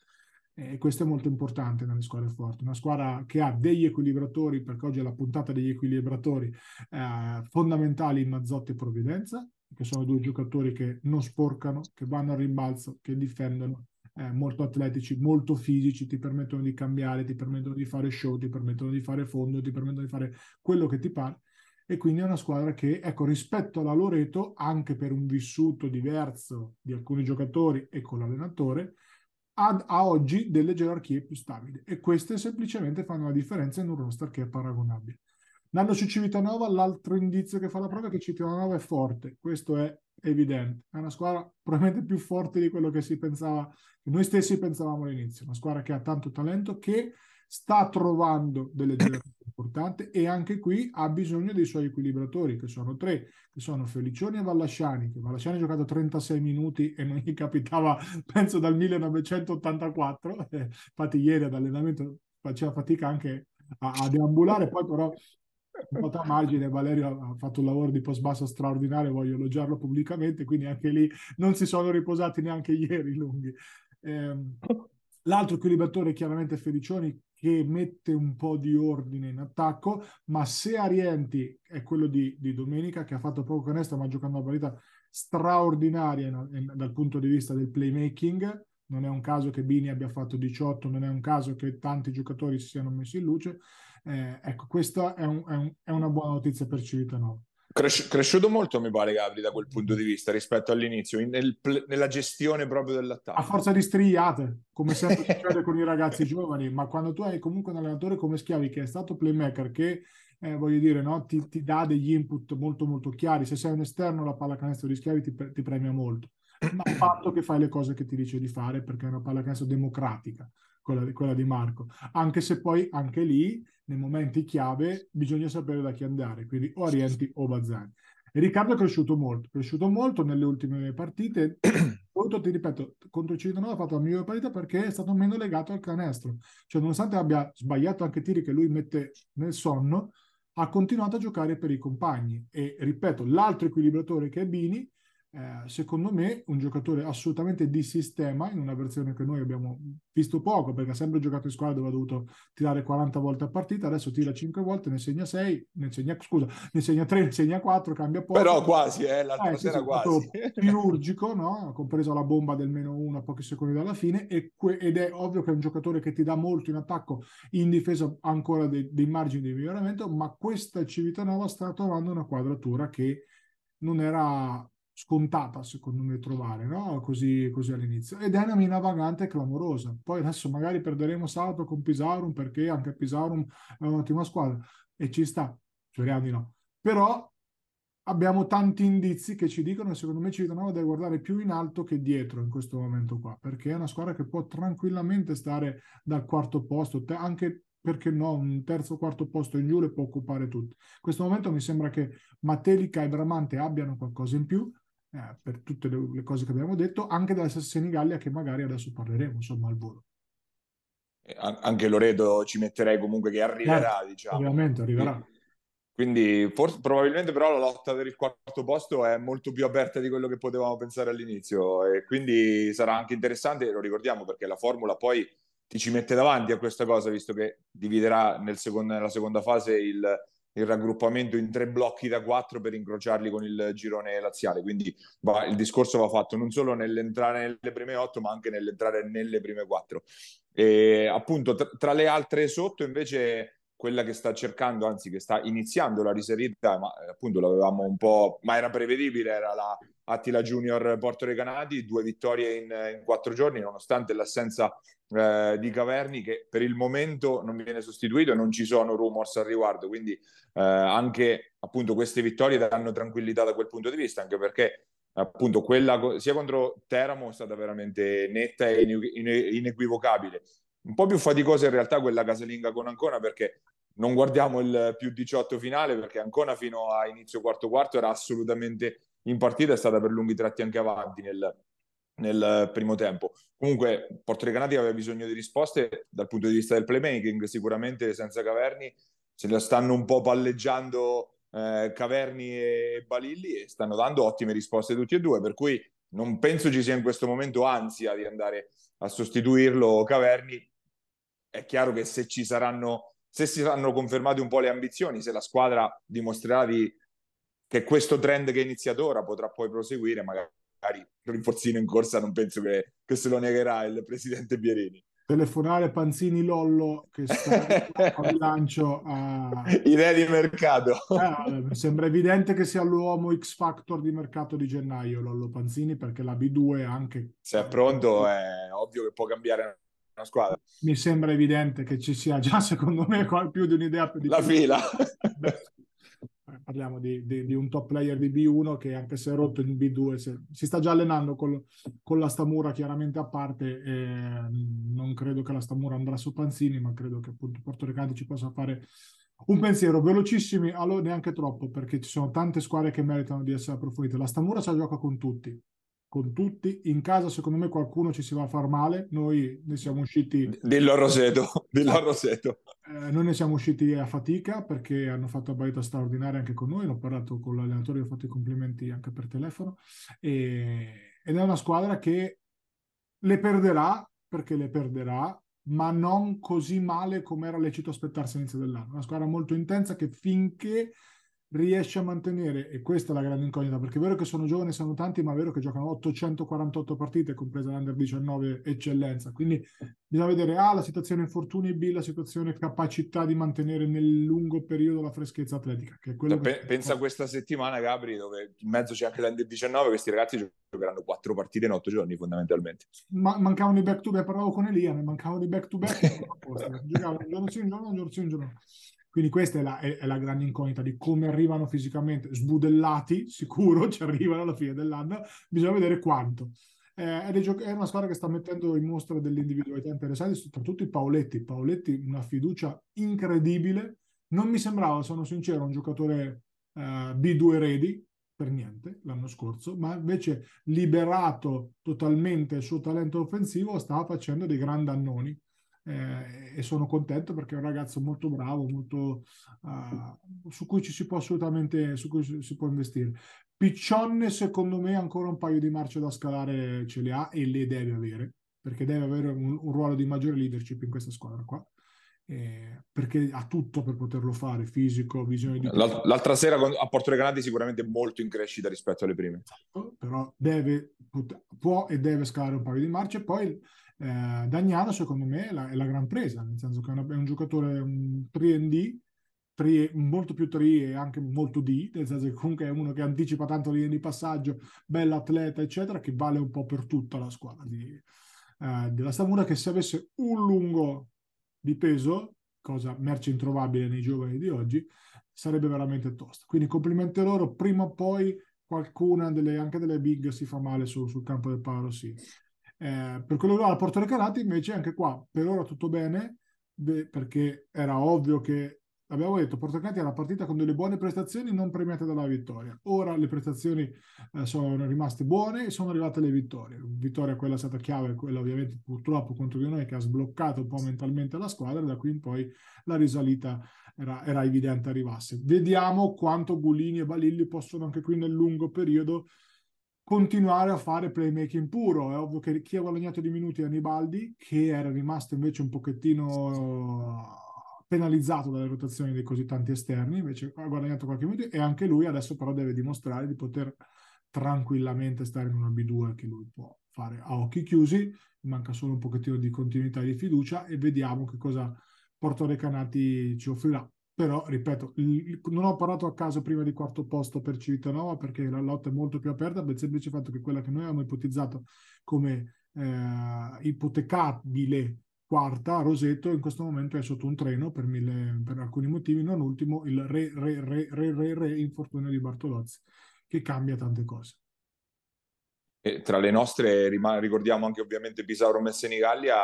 E questo è molto importante nelle squadre forti. Una squadra che ha degli equilibratori, perché oggi è la puntata degli equilibratori eh, fondamentali in Mazzotti e Provvidenza, che sono due giocatori che non sporcano, che vanno al rimbalzo, che difendono, eh, molto atletici, molto fisici, ti permettono di cambiare, ti permettono di fare show, ti permettono di fare fondo, ti permettono di fare quello che ti pare. E quindi è una squadra che, ecco, rispetto alla Loreto, anche per un vissuto diverso di alcuni giocatori e con l'allenatore, ha, ha oggi delle gerarchie più stabili. E queste semplicemente fanno la differenza in un roster che è paragonabile. Andando su Civitanova, l'altro indizio che fa la prova è che Civitanova è forte. Questo è evidente. È una squadra probabilmente più forte di quello che si pensava, che noi stessi pensavamo all'inizio. Una squadra che ha tanto talento, che sta trovando delle generazioni importanti e anche qui ha bisogno dei suoi equilibratori, che sono tre, che sono Felicioni e Vallasciani, che Vallasciani ha giocato 36 minuti e non gli capitava, penso, dal 1984. Eh, infatti ieri ad allenamento faceva fatica anche a, a deambulare, poi però un po' a margine, Valerio ha fatto un lavoro di post basso straordinario, voglio elogiarlo pubblicamente, quindi anche lì non si sono riposati neanche ieri lunghi. Eh, l'altro equilibratore è chiaramente Felicioni che mette un po' di ordine in attacco, ma se Arienti è quello di, di domenica che ha fatto poco canestro ma giocando una partita straordinaria in, in, dal punto di vista del playmaking, non è un caso che Bini abbia fatto 18, non è un caso che tanti giocatori si siano messi in luce, eh, ecco, questa è, un, è, un, è, una buona notizia per Civitanova. Cres- cresciuto molto, mi pare, Gabri, da quel punto di vista rispetto all'inizio, nel, nella gestione proprio dell'attacco. A forza di strigliate, come sempre succede con i ragazzi giovani, ma quando tu hai comunque un allenatore come Schiavi che è stato playmaker, che eh, voglio dire, no, ti, ti, dà degli input molto molto chiari, se sei un esterno la pallacanestro di Schiavi ti, ti premia molto, ma il fatto che fai le cose che ti dice di fare perché è una pallacanestro democratica, quella, quella di Marco, anche se poi anche lì nei momenti chiave bisogna sapere da chi andare, quindi o Arienti o Bazzani. E Riccardo è cresciuto molto, cresciuto molto nelle ultime partite. Molto, ti ripeto, contro Civitanova ha fatto la migliore partita perché è stato meno legato al canestro. Cioè, nonostante abbia sbagliato anche tiri che lui mette nel sonno, ha continuato a giocare per i compagni. E ripeto, l'altro equilibratore che è Bini eh, secondo me un giocatore assolutamente di sistema in una versione che noi abbiamo visto poco perché ha sempre giocato in squadra dove ha dovuto tirare 40 volte a partita adesso tira 5 volte ne segna 6 ne segna, scusa ne segna 3 ne segna 4 cambia poco però quasi eh, l'altra eh, sera quasi chirurgico no? compreso la bomba del meno 1 a pochi secondi dalla fine e que- ed è ovvio che è un giocatore che ti dà molto in attacco in difesa ancora dei, dei margini di miglioramento ma questa Civitanova sta trovando una quadratura che non era scontata secondo me trovare, no? Così, così all'inizio. Ed è una mina vagante clamorosa. Poi adesso magari perderemo sabato con Pisarum perché anche Pisarum è un'ottima squadra e ci sta, speriamo di no. Però abbiamo tanti indizi che ci dicono, secondo me ci dicono da guardare più in alto che dietro in questo momento qua, perché è una squadra che può tranquillamente stare dal quarto posto, anche perché no, un terzo o quarto posto in giù le può occupare tutti. In questo momento mi sembra che Matelica e Bramante abbiano qualcosa in più, eh, per tutte le, le, cose che abbiamo detto, anche dalla Senigallia che magari adesso parleremo, insomma, al volo. Anche Loredo ci metterei comunque che arriverà, eh, diciamo. Ovviamente arriverà. Quindi forse, probabilmente però la lotta per il quarto posto è molto più aperta di quello che potevamo pensare all'inizio e quindi sarà anche interessante, lo ricordiamo perché la formula poi ti ci mette davanti a questa cosa, visto che dividerà nel secondo, nella seconda fase il, il raggruppamento in tre blocchi da quattro per incrociarli con il girone laziale. Quindi va, il discorso va fatto non solo nell'entrare nelle prime otto, ma anche nell'entrare nelle prime quattro. E appunto tra, tra le altre sotto invece quella che sta cercando, anzi che sta iniziando la riserita, ma eh, appunto l'avevamo un po', ma era prevedibile, era la Attila Junior Porto Recanati, due vittorie in, in quattro giorni, nonostante l'assenza eh, di Caverni che per il momento non viene sostituito e non ci sono rumors al riguardo, quindi eh, anche appunto queste vittorie danno tranquillità da quel punto di vista, anche perché appunto quella sia contro Teramo è stata veramente netta e inequivocabile. Un po' più faticosa in realtà quella casalinga con Ancona perché non guardiamo il più 18 finale perché Ancona fino a inizio quarto quarto era assolutamente in partita, è stata per lunghi tratti anche avanti nel, nel primo tempo. Comunque Porto Recanati aveva bisogno di risposte dal punto di vista del playmaking, sicuramente senza Caverni se la stanno un po' palleggiando eh, Caverni e Balilli e stanno dando ottime risposte tutti e due, per cui non penso ci sia in questo momento ansia di andare a sostituirlo Caverni. È chiaro che se ci saranno, se si saranno confermate un po' le ambizioni, se la squadra dimostrerà di, che questo trend che è iniziato ora potrà poi proseguire, magari rinforzino in corsa non penso che, che se lo negherà il presidente Pierini. Telefonare Panzini Lollo che sta al lancio a... idea di mercato. Eh, sembra evidente che sia l'uomo X Factor di mercato di gennaio Lollo Panzini perché la B2 anche se è pronto è ovvio che può cambiare una squadra. Mi sembra evidente che ci sia già secondo me più di un'idea per la fila. Parliamo di, di, di, un top player di B1 che anche se è rotto in B2 se, si sta già allenando con, con, la Stamura chiaramente a parte eh, non credo che la Stamura andrà su Panzini ma credo che appunto Porto Recante ci possa fare un pensiero. Velocissimi allora neanche troppo perché ci sono tante squadre che meritano di essere approfondite. La Stamura ci gioca con tutti con tutti. In casa, secondo me, qualcuno ci si va a far male. Noi ne siamo usciti. Dillo a Roseto. Dillo a Roseto. Eh, noi ne siamo usciti a fatica perché hanno fatto una baita straordinaria anche con noi. Ho parlato con l'allenatore, ho fatto i complimenti anche per telefono. E... Ed è una squadra che le perderà perché le perderà, ma non così male come era lecito aspettarsi all'inizio dell'anno. Una squadra molto intensa che finché riesce a mantenere, e questa è la grande incognita, perché è vero che sono giovani, sono tanti, ma è vero che giocano 848 partite, compresa l'Under 19 eccellenza, quindi bisogna vedere A, la situazione infortuni, B, la situazione capacità di mantenere nel lungo periodo la freschezza atletica. Che è quello P- che... Pensa a questa settimana, Gabri, dove in mezzo c'è anche l'Under 19, questi ragazzi giocheranno quattro partite in otto giorni, fondamentalmente. Ma- mancavano i back-to-back, parlavo con Elia, ne mancavano i back-to-back, giocavano giorno sì, un giorno, giorno sì, un giorno quindi questa è la, è, è la, grande incognita di come arrivano fisicamente, sbudellati, sicuro, ci arrivano alla fine dell'anno, bisogna vedere quanto. Eh, è una squadra che sta mettendo in mostra delle individualità interessanti, soprattutto i Paoletti. Paoletti una fiducia incredibile, non mi sembrava, sono sincero, un giocatore eh, B2 ready, per niente l'anno scorso, ma invece liberato totalmente il suo talento offensivo stava facendo dei grandi annoni eh, e sono contento perché è un ragazzo molto bravo, molto, uh, su cui ci si può assolutamente su cui si può investire. Piccionne, secondo me, ancora un paio di marce da scalare ce le ha e le deve avere, perché deve avere un, un ruolo di maggiore leadership in questa squadra qua. Eh, perché ha tutto per poterlo fare, fisico, visione di... L'altra sera a Porto Recanati sicuramente molto in crescita rispetto alle prime. Esatto, però deve, può e deve scalare un paio di marce. Poi eh, Dagnano secondo me è la, è la, gran presa, nel senso che è, una, è un giocatore un 3D tri, molto più tri e anche molto D, nel senso che comunque è uno che anticipa tanto linee di passaggio, bell'atleta, eccetera, che vale un po' per tutta la squadra di, eh, della Stamura, che se avesse un lungo di peso, cosa merce introvabile nei giovani di oggi, sarebbe veramente tosta. Quindi complimenti a loro, prima o poi qualcuna delle, anche delle big si fa male su, sul campo del Paolo, sì. Eh, per quello che riguarda Porto Recanati, invece, anche qua per ora tutto bene, beh, perché era ovvio che abbiamo detto Porto Recanati è una partita con delle buone prestazioni non premiate dalla vittoria. Ora le prestazioni eh, sono rimaste buone e sono arrivate le vittorie. Vittoria quella è stata chiave, quella ovviamente purtroppo contro di noi che ha sbloccato un po' mentalmente la squadra, da qui in poi la risalita era, era evidente arrivasse. Vediamo quanto Gulini e Balilli possono anche qui nel lungo periodo continuare a fare playmaking puro. È ovvio che chi ha guadagnato di minuti è Anibaldi, che era rimasto invece un pochettino penalizzato dalle rotazioni dei così tanti esterni, invece ha guadagnato qualche minuto e anche lui adesso però deve dimostrare di poter tranquillamente stare in una B2 che lui può fare a occhi chiusi, manca solo un pochettino di continuità e di fiducia e vediamo che cosa Porto Recanati ci offrirà però ripeto, non ho parlato a caso prima di quarto posto per Civitanova perché la lotta è molto più aperta per il semplice fatto che quella che noi avevamo ipotizzato come eh, ipotecabile quarta, Roseto, in questo momento è sotto un treno per, mille, per alcuni motivi, non ultimo il re, re, re, re, re, re infortunio di Bartolozzi, che cambia tante cose. E tra le nostre ricordiamo anche ovviamente Pisauro Messenigallia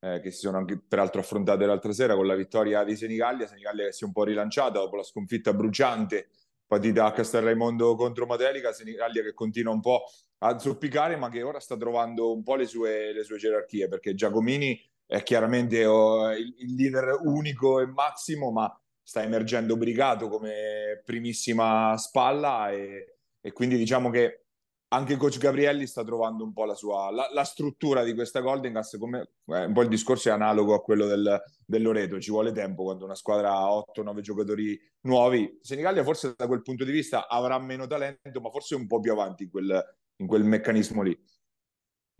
eh, che si sono anche peraltro affrontate l'altra sera con la vittoria di Senigallia, Senigallia che si è un po' rilanciata dopo la sconfitta bruciante partita a Castelraimondo contro Matelica, Senigallia che continua un po' a zoppicare ma che ora sta trovando un po' le sue, le sue gerarchie perché Giacomini è chiaramente oh, il, il leader unico e massimo ma sta emergendo Brigato come primissima spalla e, e quindi diciamo che anche coach Gabrielli sta trovando un po' la sua la, la struttura di questa Golden Gas come eh, un po' il discorso è analogo a quello del, Loreto ci vuole tempo quando una squadra ha 8-9 giocatori nuovi. Senigallia forse da quel punto di vista avrà meno talento ma forse un po' più avanti in quel, in quel meccanismo lì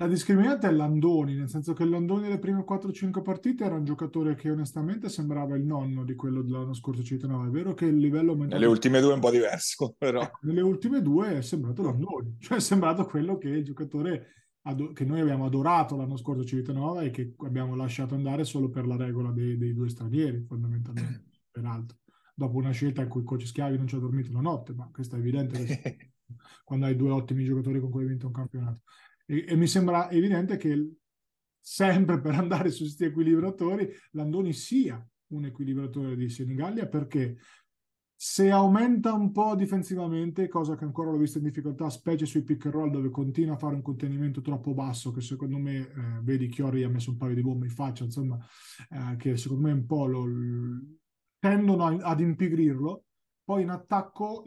la discriminante è Landoni, nel senso che Landoni nelle prime 4-5 partite era un giocatore che onestamente sembrava il nonno di quello dell'anno scorso Cittadino. È vero che il livello mentale... Nelle ultime due è un po' diverso, però. Ecco, nelle ultime due è sembrato Landoni, cioè è sembrato quello che il giocatore ado- che noi abbiamo adorato l'anno scorso Civitanova e che abbiamo lasciato andare solo per la regola dei, dei due stranieri, fondamentalmente, peraltro. Dopo una scelta in cui il coach Schiavi non ci ha dormito una notte, ma questo è evidente quando hai due ottimi giocatori con cui hai vinto un campionato. E, e mi sembra evidente che sempre per andare su questi equilibratori, Landoni sia un equilibratore di Senigallia perché se aumenta un po' difensivamente, cosa che ancora l'ho visto in difficoltà, specie sui pick and roll dove continua a fare un contenimento troppo basso, che secondo me, eh, vedi Chiori ha messo un paio di bombe in faccia, insomma, eh, che secondo me un po' lo, tendono a, ad impigrirlo, poi in attacco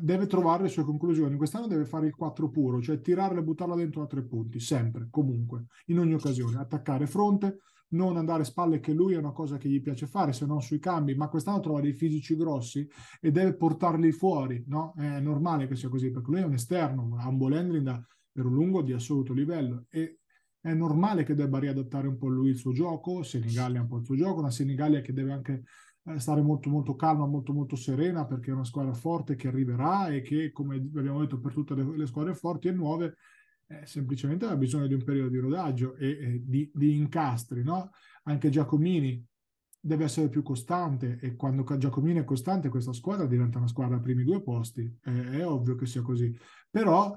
deve trovare le sue conclusioni. Quest'anno deve fare il 4 puro, cioè tirarla e buttarla dentro a tre punti, sempre, comunque, in ogni occasione. Attaccare fronte, non andare spalle, che lui è una cosa che gli piace fare, se non sui cambi, ma quest'anno trova dei fisici grossi e deve portarli fuori, no? È normale che sia così, perché lui è un esterno, ha un da, per un lungo di assoluto livello e è normale che debba riadattare un po' lui il suo gioco, Senigallia un po' il suo gioco, una Senigallia che deve anche stare molto molto calma, molto molto serena perché è una squadra forte che arriverà e che come abbiamo detto per tutte le, le squadre forti e nuove eh, semplicemente ha bisogno di un periodo di rodaggio e, e di, di, incastri, no? Anche Giacomini deve essere più costante e quando Giacomini è costante questa squadra diventa una squadra ai primi due posti, è, è ovvio che sia così, però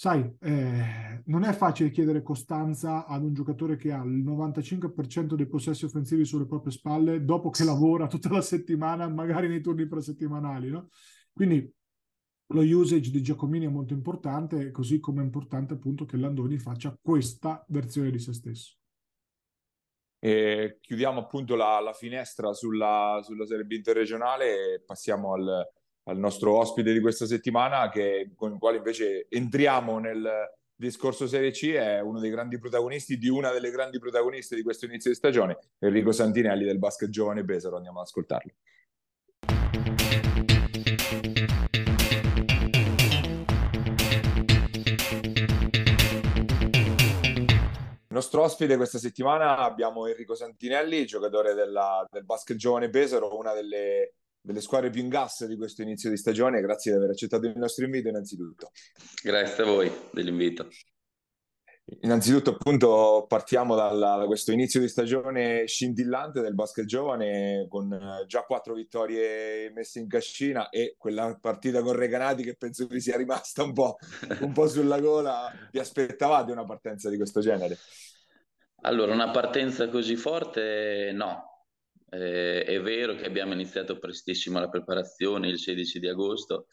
sai, eh, non è facile chiedere costanza ad un giocatore che ha il 95% dei possessi offensivi sulle proprie spalle dopo che lavora tutta la settimana, magari nei turni presettimanali, no? Quindi lo usage di Giacomini è molto importante, così come è importante appunto che Landoni faccia questa versione di se stesso. E chiudiamo appunto la, la finestra sulla, sulla Serie B interregionale e passiamo al, al nostro ospite di questa settimana, che, con il quale invece entriamo nel discorso Serie C, è uno dei grandi protagonisti, di una delle grandi protagoniste di questo inizio di stagione, Enrico Santinelli del basket giovane Pesaro. Andiamo ad ascoltarlo. nostro ospite questa settimana abbiamo Enrico Santinelli, giocatore della, del basket giovane Pesaro, una delle, delle, squadre più in gas di questo inizio di stagione. Grazie di aver accettato il nostro invito innanzitutto. Grazie a voi dell'invito. Innanzitutto, appunto, partiamo dalla, da questo inizio di stagione scintillante del basket giovane con eh, già quattro vittorie messe in cascina e quella partita con Reganati che penso vi sia rimasta un po', un po' sulla gola. Vi aspettavate una partenza di questo genere? Allora, una partenza così forte no. Eh, è vero che abbiamo iniziato prestissimo la preparazione il 16 di agosto,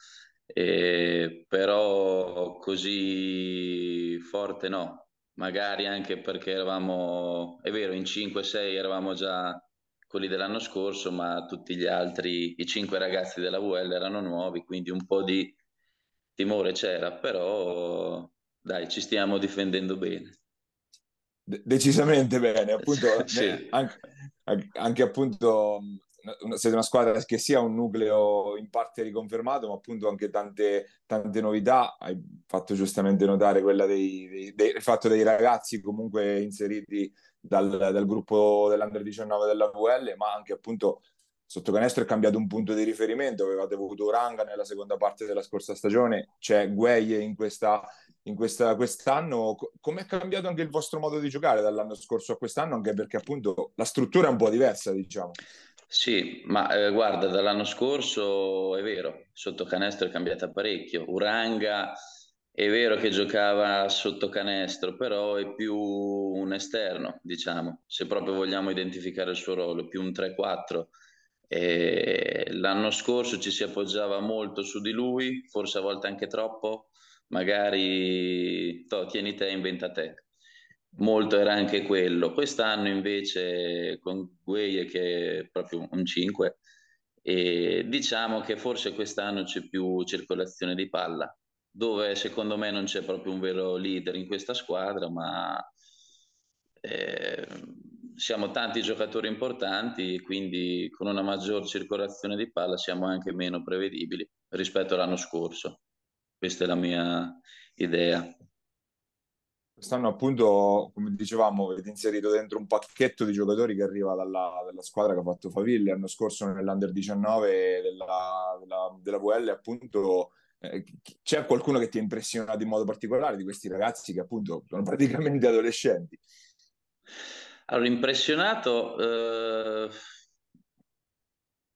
eh, però così forte no magari anche perché eravamo, è vero, in 5-6 eravamo già quelli dell'anno scorso, ma tutti gli altri, i cinque ragazzi della VL erano nuovi, quindi un po' di timore c'era, però dai, ci stiamo difendendo bene. De- decisamente bene, appunto, sì. anche, anche appunto siete una squadra che sia un nucleo in parte riconfermato, ma appunto anche tante, tante novità. Hai fatto giustamente notare quella dei, dei, il fatto dei ragazzi comunque inseriti dal, dal gruppo dell'Under 19 della VL, ma anche appunto sotto canestro è cambiato un punto di riferimento. Avevate avuto Uranga nella seconda parte della scorsa stagione, c'è Gueye in questa in questa, quest'anno. Com'è cambiato anche il vostro modo di giocare dall'anno scorso a quest'anno? Anche perché appunto la struttura è un po' diversa, diciamo. Sì, ma eh, guarda, dall'anno scorso è vero, sotto canestro è cambiata parecchio. Uranga è vero che giocava sotto canestro, però è più un esterno, diciamo, se proprio vogliamo identificare il suo ruolo, più un 3-4. E l'anno scorso ci si appoggiava molto su di lui, forse a volte anche troppo, magari to, tieni te, inventa te molto era anche quello. Quest'anno invece con Gueye che è proprio un 5, e diciamo che forse quest'anno c'è più circolazione di palla, dove secondo me non c'è proprio un vero leader in questa squadra, ma eh, siamo tanti giocatori importanti quindi con una maggior circolazione di palla siamo anche meno prevedibili rispetto all'anno scorso. Questa è la mia idea. Quest'anno appunto, come dicevamo, avete inserito dentro un pacchetto di giocatori che arriva dalla, dalla squadra che ha fatto Faville. L'anno scorso nell'Under 19 della, della, della VL appunto eh, c'è qualcuno che ti ha impressionato in modo particolare di questi ragazzi che appunto sono praticamente adolescenti? Allora, impressionato eh,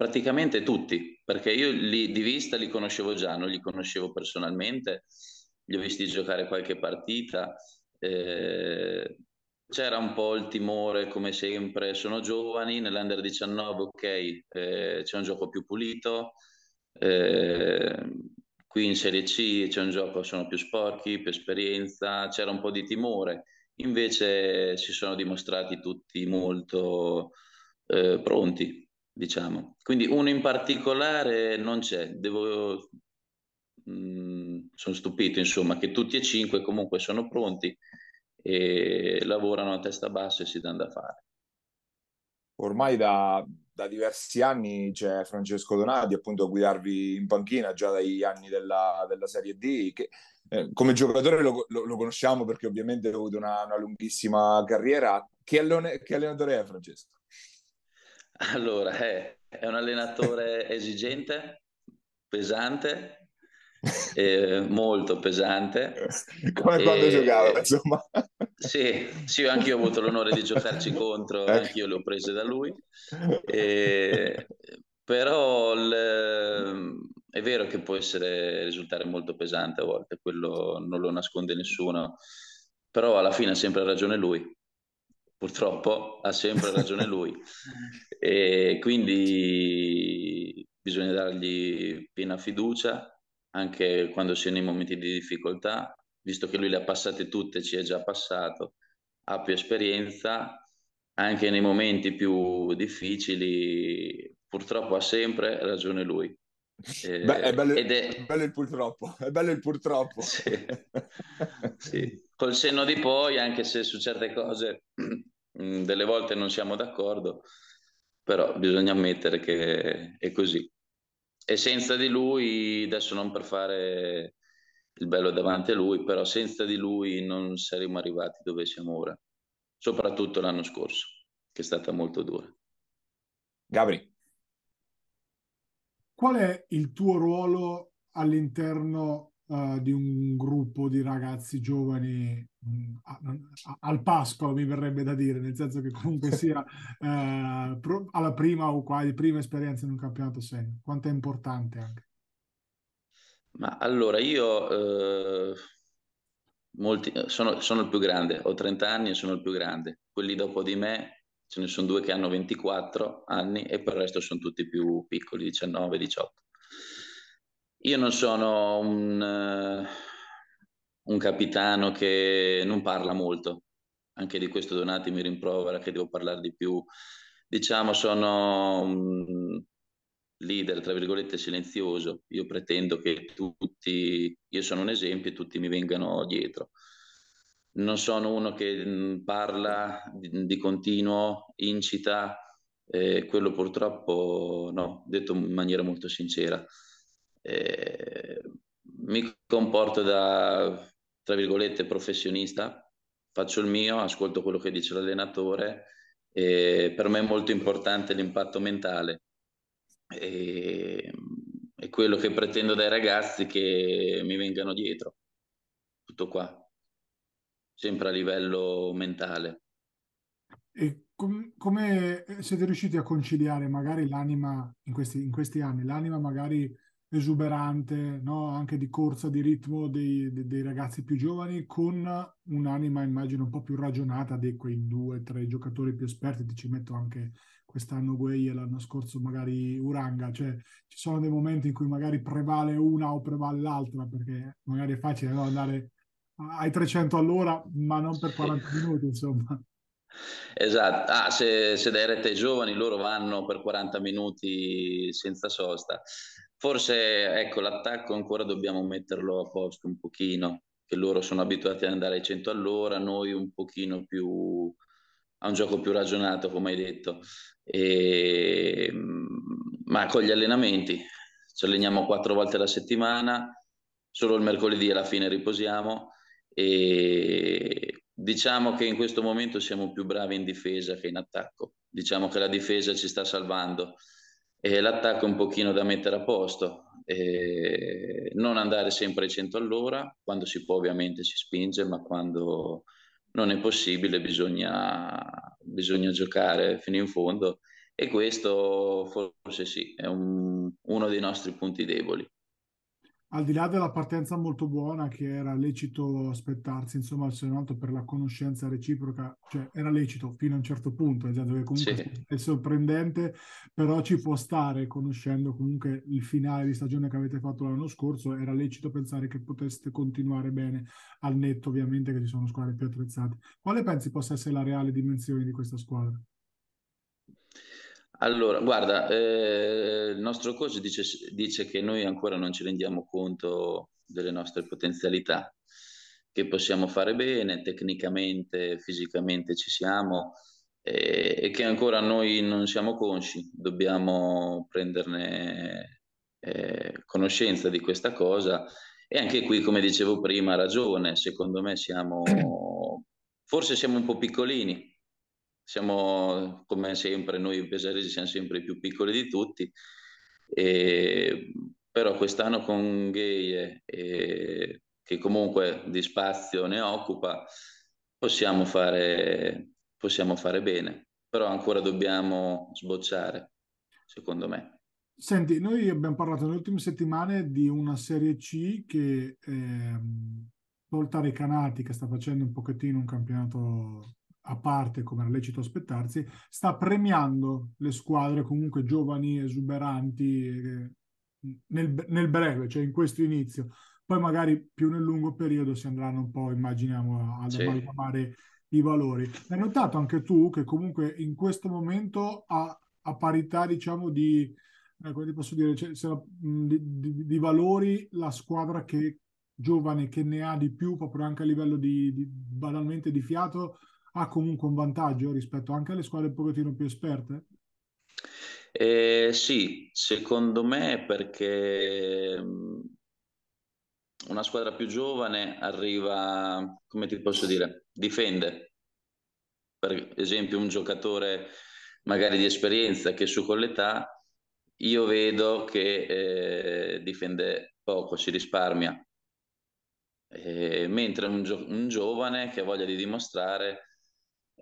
praticamente tutti, perché io li, di vista li conoscevo già, non li conoscevo personalmente, li ho visti giocare qualche partita eh, c'era un po' il timore, come sempre, sono giovani, nell'Under 19 ok, eh, c'è un gioco più pulito, eh, qui in Serie C c'è un gioco, sono più sporchi, più esperienza, c'era un po' di timore, invece si sono dimostrati tutti molto eh, pronti, diciamo. Quindi uno in particolare non c'è, devo Mm, sono stupito insomma che tutti e cinque comunque sono pronti e lavorano a testa bassa e si danno da fare. Ormai da, da diversi anni c'è Francesco Donati appunto a guidarvi in panchina già dagli anni della, della Serie D che eh, come giocatore lo, lo, lo, conosciamo perché ovviamente ha avuto una, una lunghissima carriera. Che, allone, che, allenatore è Francesco? Allora, è, è un allenatore esigente, pesante, eh, molto pesante. Come e... quando giocava, insomma. Sì, sì, anche io ho avuto l'onore di giocarci contro, ecco. anche io le ho prese da lui. E... Però il... è vero che può essere, risultare molto pesante a volte, quello non lo nasconde nessuno, però alla fine ha sempre ragione lui. Purtroppo ha sempre ragione lui. E quindi bisogna dargli piena fiducia, anche quando si è nei momenti di difficoltà, visto che lui le ha passate tutte, ci è già passato, ha più esperienza, anche nei momenti più difficili, purtroppo ha sempre ragione lui. Eh, Beh, è, bello, è... è, bello, il purtroppo, è bello il purtroppo. Sì. sì. Col senno di poi, anche se su certe cose mm, delle volte non siamo d'accordo, però bisogna ammettere che è così e senza di lui, adesso non per fare il bello davanti a lui, però senza di lui non saremmo arrivati dove siamo ora. soprattutto l'anno scorso, che è stata molto dura. Gabri. Qual è il tuo ruolo all'interno uh, di un gruppo di ragazzi giovani al pascolo, mi verrebbe da dire, nel senso che comunque sia pro, alla prima o quasi prima esperienza in un campionato senior? Quanto è importante anche? Ma allora io eh, molti, sono, sono il più grande, ho 30 anni e sono il più grande. Quelli dopo di me ce ne sono due che hanno 24 anni e per il resto sono tutti più piccoli, 19, 18. Io non sono un, uh, un capitano che non parla molto, anche di questo Donati mi rimprovera che devo parlare di più. Diciamo, sono un leader, tra virgolette, silenzioso. Io pretendo che tutti, io sono un esempio e tutti mi vengano dietro. Non sono uno che mm, parla di, di continuo, incita, eh, quello purtroppo no, detto in maniera molto sincera eh, mi comporto da, tra virgolette, professionista, faccio il mio, ascolto quello che dice l'allenatore e per me è molto importante l'impatto mentale e, e quello che pretendo dai ragazzi che mi vengano dietro. Tutto qua, sempre a livello mentale. E com- come siete riusciti a conciliare magari l'anima in questi, in questi anni, l'anima magari esuberante, no? anche di corsa, di ritmo dei, dei, dei, ragazzi più giovani, con un'anima immagino un po' più ragionata di quei due, tre giocatori più esperti, ti ci metto anche quest'anno Guei e l'anno scorso magari Uranga, cioè ci sono dei momenti in cui magari prevale una o prevale l'altra, perché magari è facile no? andare ai 300 all'ora, ma non per 40 minuti, insomma. Esatto, ah, se, se dai rete giovani loro vanno per 40 minuti senza sosta. Forse ecco, l'attacco ancora dobbiamo metterlo a posto un pochino, che loro sono abituati ad andare ai 100 all'ora, noi un pochino più a un gioco più ragionato, come hai detto. E, ma con gli allenamenti ci alleniamo quattro volte alla settimana, solo il mercoledì alla fine riposiamo e diciamo che in questo momento siamo più bravi in difesa che in attacco. Diciamo che la difesa ci sta salvando e l'attacco è un pochino da mettere a posto. E non andare sempre ai 100 all'ora, quando si può ovviamente si spinge, ma quando non è possibile bisogna, bisogna giocare fino in fondo e questo forse sì, è un, uno dei nostri punti deboli al di là della partenza molto buona che era lecito aspettarsi, insomma, al Senato per la conoscenza reciproca, cioè era lecito fino a un certo punto, esatto, comunque sì. è sorprendente, però ci può stare, conoscendo comunque il finale di stagione che avete fatto l'anno scorso, era lecito pensare che poteste continuare bene, al netto ovviamente che ci sono squadre più attrezzate. Quale pensi possa essere la reale dimensione di questa squadra? Allora, guarda, eh, il nostro coach dice, dice, che noi ancora non ci rendiamo conto delle nostre potenzialità, che possiamo fare bene, tecnicamente, fisicamente ci siamo eh, e che ancora noi non siamo consci, dobbiamo prenderne eh, conoscenza di questa cosa. E anche qui, come dicevo prima, ha ragione, secondo me siamo, forse siamo un po' piccolini, siamo come sempre, noi pesaresi siamo sempre i più piccoli di tutti, e, però quest'anno con Gay, e, che comunque di spazio ne occupa, possiamo fare, possiamo fare bene, però ancora dobbiamo sbocciare, secondo me. Senti, noi abbiamo parlato nelle ultime settimane di una Serie C che, ehm, tolta Recanati, che sta facendo un pochettino un campionato a parte, come era lecito aspettarsi, sta premiando le squadre comunque giovani, esuberanti eh, nel, nel, breve, cioè in questo inizio. Poi magari più nel lungo periodo si andranno un po', immaginiamo, ad sì. amalgamare i valori. Hai notato anche tu che comunque in questo momento a, a parità, diciamo, di, eh, come ti posso dire, cioè, di, di, di valori la squadra che giovane che ne ha di più, proprio anche a livello di, di banalmente di fiato, ha comunque un vantaggio rispetto anche alle squadre un pochettino più esperte? Eh, sì, secondo me perché mm, una squadra più giovane arriva, come ti posso dire, difende. per esempio un giocatore magari di esperienza che su con l'età, io vedo che eh, difende poco, si risparmia. Eh, mentre un, gio- un, giovane che ha voglia di dimostrare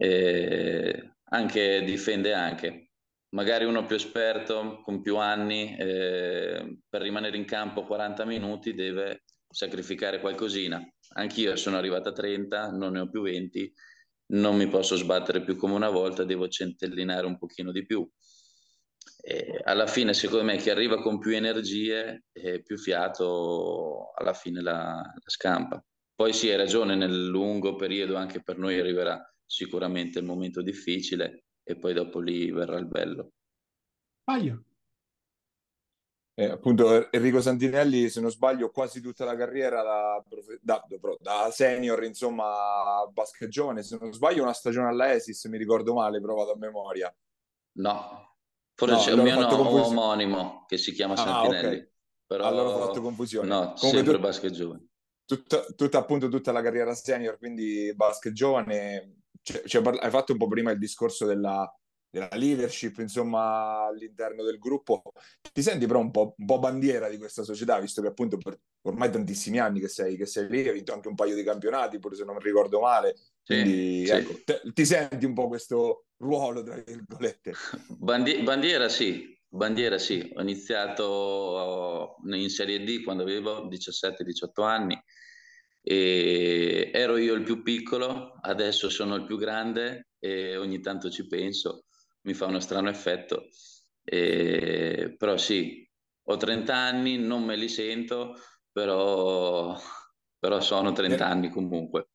eh, anche difende anche. Magari uno più esperto, con più anni, eh, per rimanere in campo 40 minuti deve sacrificare qualcosina. Anch'io sono arrivata a 30, non ne ho più 20, non mi posso sbattere più come una volta, devo centellinare un pochino di più. E alla fine, secondo me, chi arriva con più energie e più fiato, alla fine la, la scampa. Poi sì, hai ragione, nel lungo periodo anche per noi arriverà sicuramente il momento difficile e poi dopo lì verrà il bello. Paio. Eh, appunto Enrico Santinelli, se non sbaglio, quasi tutta la carriera da, da, da senior, insomma, basket giovane, se non sbaglio una stagione alla Esis, mi ricordo male, provato a memoria. No, forse no, c'è allora un mio omonimo che si chiama ah, Santinelli. Okay. Però... Allora ho fatto confusione. No, Comunque sempre tu... basket giovane. Tutta, tutta, appunto tutta la carriera senior, quindi basket giovane. Cioè, cioè, hai fatto un po' prima il discorso della, della leadership, insomma, all'interno del gruppo. Ti senti però un po', un po', bandiera di questa società, visto che appunto ormai tantissimi anni che sei, che sei lì, hai vinto anche un paio di campionati, pure se non mi ricordo male. Quindi, sì, ecco, sì. Te, ti senti un po' questo ruolo, tra virgolette? Bandi- bandiera sì, bandiera sì. Ho iniziato in Serie D quando avevo 17-18 anni e ero io il più piccolo, adesso sono il più grande e ogni tanto ci penso mi fa uno strano effetto. E, però sì, ho 30 anni, non me li sento, però, però sono 30 eh, anni comunque.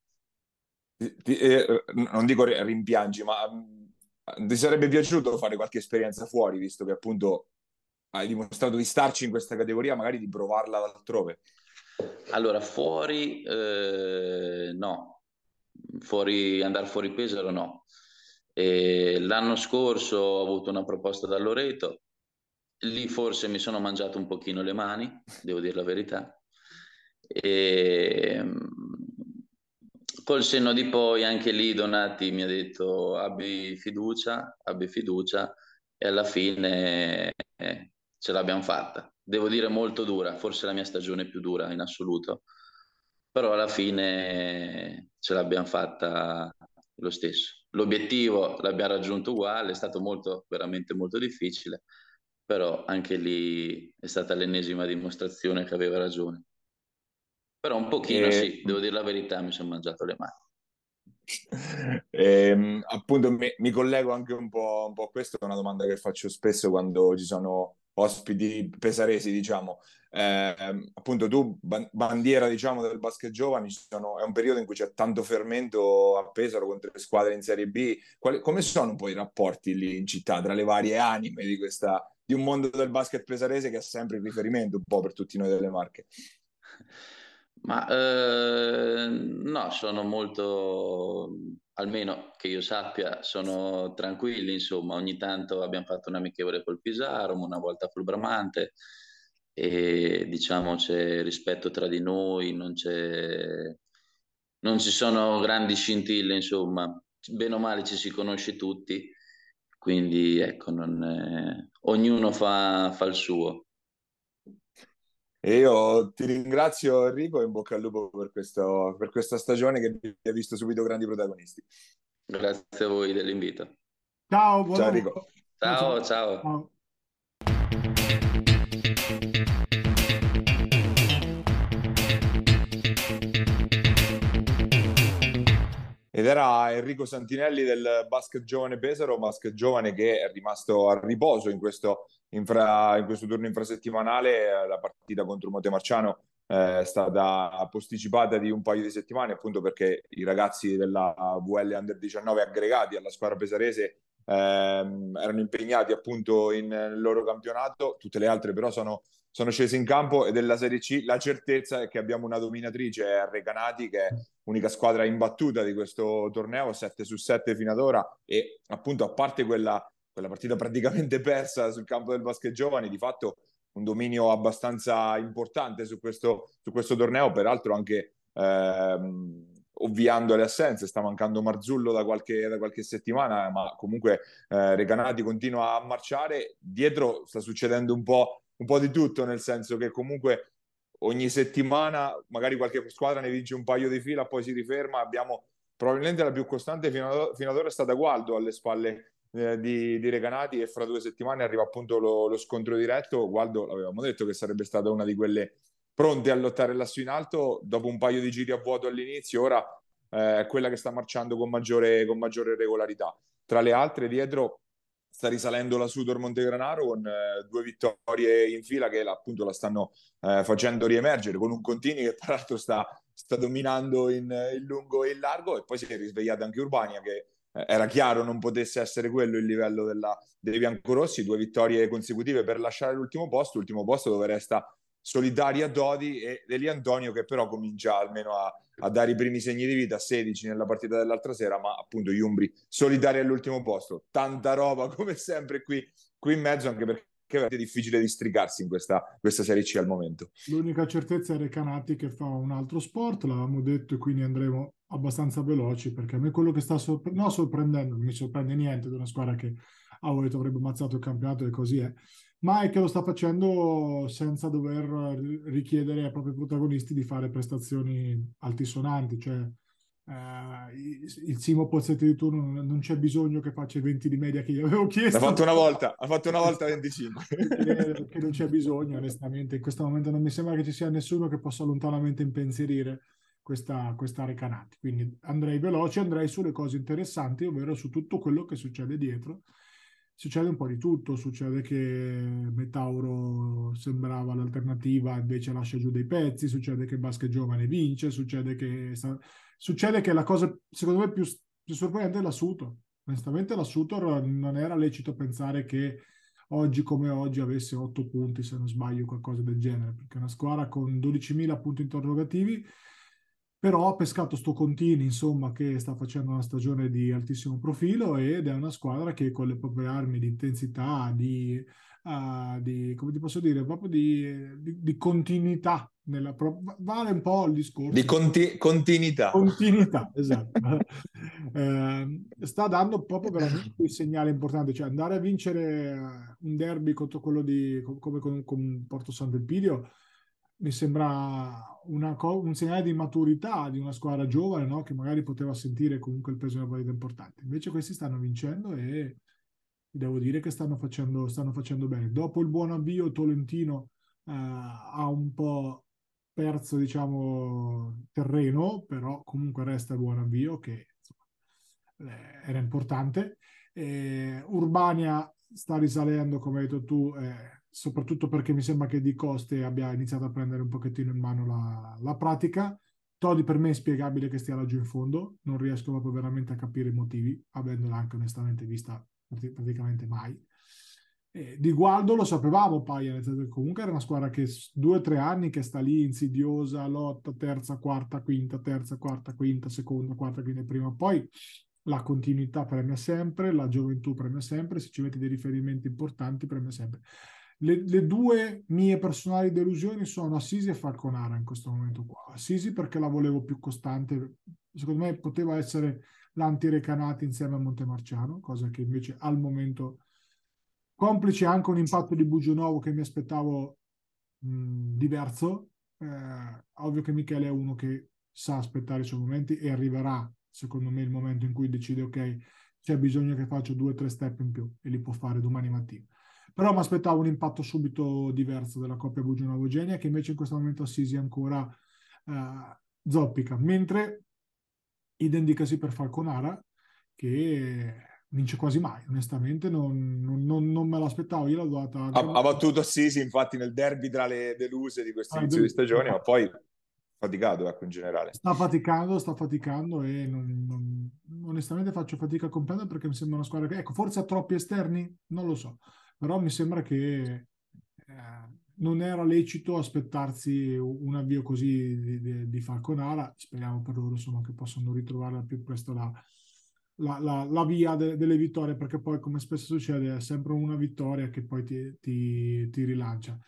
Ti, eh, non dico rimpiangi, ma mm, ti sarebbe piaciuto fare qualche esperienza fuori, visto che appunto hai dimostrato di starci in questa categoria, magari di provarla altrove? Allora, fuori eh, no, fuori, andare fuori peso no. E l'anno scorso ho avuto una proposta da Loreto, lì forse mi sono mangiato un pochino le mani, devo dire la verità. E col senno di poi anche lì Donati mi ha detto abbi fiducia, abbi fiducia e alla fine eh, ce l'abbiamo fatta. Devo dire molto dura, forse la mia stagione più dura in assoluto, però alla fine ce l'abbiamo fatta lo stesso. L'obiettivo l'abbiamo raggiunto uguale, è stato molto, veramente molto difficile, però anche lì è stata l'ennesima dimostrazione che aveva ragione. Però un pochino e... sì, devo dire la verità, mi sono mangiato le mani. E, ehm, appunto mi, mi, collego anche un po', un po' a questo, è una domanda che faccio spesso quando ci sono ospiti pesaresi, diciamo. Eh, appunto tu, bandiera diciamo, del basket giovani, sono, è un periodo in cui c'è tanto fermento a Pesaro con tre squadre in Serie B. Quali, come sono poi i rapporti lì in città tra le varie anime di, questa, di un mondo del basket pesarese che è sempre il riferimento un po' per tutti noi delle Marche? Ma eh, no, sono molto, almeno che io sappia, sono tranquilli, insomma, ogni tanto abbiamo fatto un amichevole col Pisaro, una volta col Bramante e diciamo c'è rispetto tra di noi, non non ci sono grandi scintille, insomma, bene o male ci si conosce tutti, quindi ecco, è... ognuno fa, fa il suo. E io ti ringrazio Enrico e in bocca al lupo per, questo, per questa stagione che vi ha visto subito grandi protagonisti. Grazie a voi dell'invito. Ciao, ciao Enrico. ciao. ciao. ciao. ciao. ed era Enrico Santinelli del basket giovane Pesaro, basket giovane che è rimasto a riposo in questo, infra, in questo turno infrasettimanale. La partita contro Montemarciano eh, è stata posticipata di un paio di settimane appunto perché i ragazzi della VL Under 19 aggregati alla squadra pesarese ehm, erano impegnati appunto in, nel loro campionato, tutte le altre però sono sono scesi in campo e della Serie C la certezza è che abbiamo una dominatrice, è Recanati, che è l'unica squadra imbattuta di questo torneo, 7 su 7 fino ad ora e appunto a parte quella, quella partita praticamente persa sul campo del basket giovani, di fatto un dominio abbastanza importante su questo, su questo torneo, peraltro anche ehm, ovviando le assenze, sta mancando Marzullo da qualche, da qualche settimana, ma comunque eh, Recanati continua a marciare, dietro sta succedendo un po', un po' di tutto, nel senso che comunque ogni settimana magari qualche squadra ne vince un paio di fila, poi si riferma, abbiamo probabilmente la più costante fino ad, fino ad ora è stata Gualdo alle spalle eh, di, di, Recanati e fra due settimane arriva appunto lo, lo scontro diretto. Gualdo l'avevamo detto che sarebbe stata una di quelle pronte a lottare lassù in alto dopo un paio di giri a vuoto all'inizio, ora eh, quella che sta marciando con maggiore, con maggiore regolarità. Tra le altre, dietro sta risalendo la Sudor Montegranaro con eh, due vittorie in fila che appunto la stanno eh, facendo riemergere con un Contini che tra l'altro sta, sta dominando in, in, lungo e in largo e poi si è risvegliata anche Urbania che era chiaro non potesse essere quello il livello della, dei biancorossi, due vittorie consecutive per lasciare l'ultimo posto, l'ultimo posto dove resta solidari a Dodi e Deli Antonio che però comincia almeno a, a, dare i primi segni di vita, 16 nella partita dell'altra sera, ma appunto gli Umbri solidari all'ultimo posto. Tanta roba come sempre qui, qui in mezzo, anche perché è difficile districarsi in questa, questa Serie C al momento. L'unica certezza è Recanati che fa un altro sport, l'avevamo detto e quindi andremo abbastanza veloci perché a me quello che sta sorpre- no, sorprendendo, non mi sorprende niente di una squadra che a ah, avrebbe ammazzato il campionato e così è ma è che lo sta facendo senza dover richiedere ai propri protagonisti di fare prestazioni altisonanti, cioè eh, il Simo Pozzetti di turno non c'è bisogno che faccia i 20 di media che gli avevo chiesto. Ha fatto una volta, ha fatto una volta 25. Perché non c'è bisogno, onestamente. In questo momento non mi sembra che ci sia nessuno che possa lontanamente impensierire questa, questa Recanati. Quindi andrei veloce, andrei sulle cose interessanti, ovvero su tutto quello che succede dietro succede un po' di tutto, succede che Metauro sembrava l'alternativa, invece lascia giù dei pezzi, succede che Basket Giovane vince, succede che, succede che la cosa secondo me più, più sorprendente è la Sutor. Onestamente la Sutor non era lecito pensare che oggi come oggi avesse 8 punti, se non sbaglio, qualcosa del genere, perché una squadra con 12.000 punti interrogativi però ha pescato sto Contini, insomma, che sta facendo una stagione di altissimo profilo ed è una squadra che con le proprie armi di intensità, di, uh, di come ti posso dire, proprio di, di, di continuità, nella pro- vale un po' il discorso. Di conti- continuità. Continuità, esatto. eh, sta dando proprio veramente un segnale importante, cioè andare a vincere un derby contro quello di, come con, con Porto Sant'Elpidio, mi sembra una, un segnale di maturità di una squadra giovane no? che magari poteva sentire comunque il peso di una partita importante. Invece questi stanno vincendo e devo dire che stanno facendo, stanno facendo bene. Dopo il buon avvio, Tolentino eh, ha un po' perso diciamo, terreno, però comunque resta il buon avvio che insomma, eh, era importante. Eh, Urbania sta risalendo, come hai detto tu, eh, soprattutto perché mi sembra che Di Coste abbia iniziato a prendere un pochettino in mano la, la pratica. Todi per me è spiegabile che stia laggiù in fondo, non riesco proprio veramente a capire i motivi, avendola anche onestamente vista praticamente mai. Eh, di Gualdo lo sapevamo che comunque era una squadra che due o tre anni che sta lì insidiosa, lotta, terza, quarta, quinta, terza, quarta, quinta, seconda, quarta, quinta, prima. Poi la continuità premia sempre, la gioventù premia sempre, se ci metti dei riferimenti importanti premia sempre. Le, le, due mie personali delusioni sono Assisi e Falconara in questo momento qua. Assisi perché la volevo più costante, secondo me poteva essere l'antirecanati insieme a Montemarciano, cosa che invece al momento, complice anche un impatto di Bugionovo che mi aspettavo mh, diverso, eh, ovvio che Michele è uno che sa aspettare i suoi momenti e arriverà, secondo me, il momento in cui decide ok, c'è bisogno che faccia due o tre step in più e li può fare domani mattina però mi aspettavo un impatto subito diverso della coppia Bugionovo-Genia che invece in questo momento Assisi ancora eh, zoppica, mentre idem dicasi per Falconara che vince quasi mai, onestamente non, non, non, non me l'aspettavo, io l'ho data... Ha, ha battuto Assisi infatti nel derby tra le deluse di questo ah, inizio di stagione, ma poi faticato ecco in generale. Sta faticando, sta faticando e onestamente faccio fatica a comprendere perché mi sembra una squadra che, ecco, forse ha troppi esterni, non lo so però mi sembra che eh, non era lecito aspettarsi un avvio così di, di, di, Falconara. Speriamo per loro insomma, che possano ritrovare al più presto la, la, la, la via de, delle vittorie, perché poi, come spesso succede, è sempre una vittoria che poi ti, ti, ti rilancia.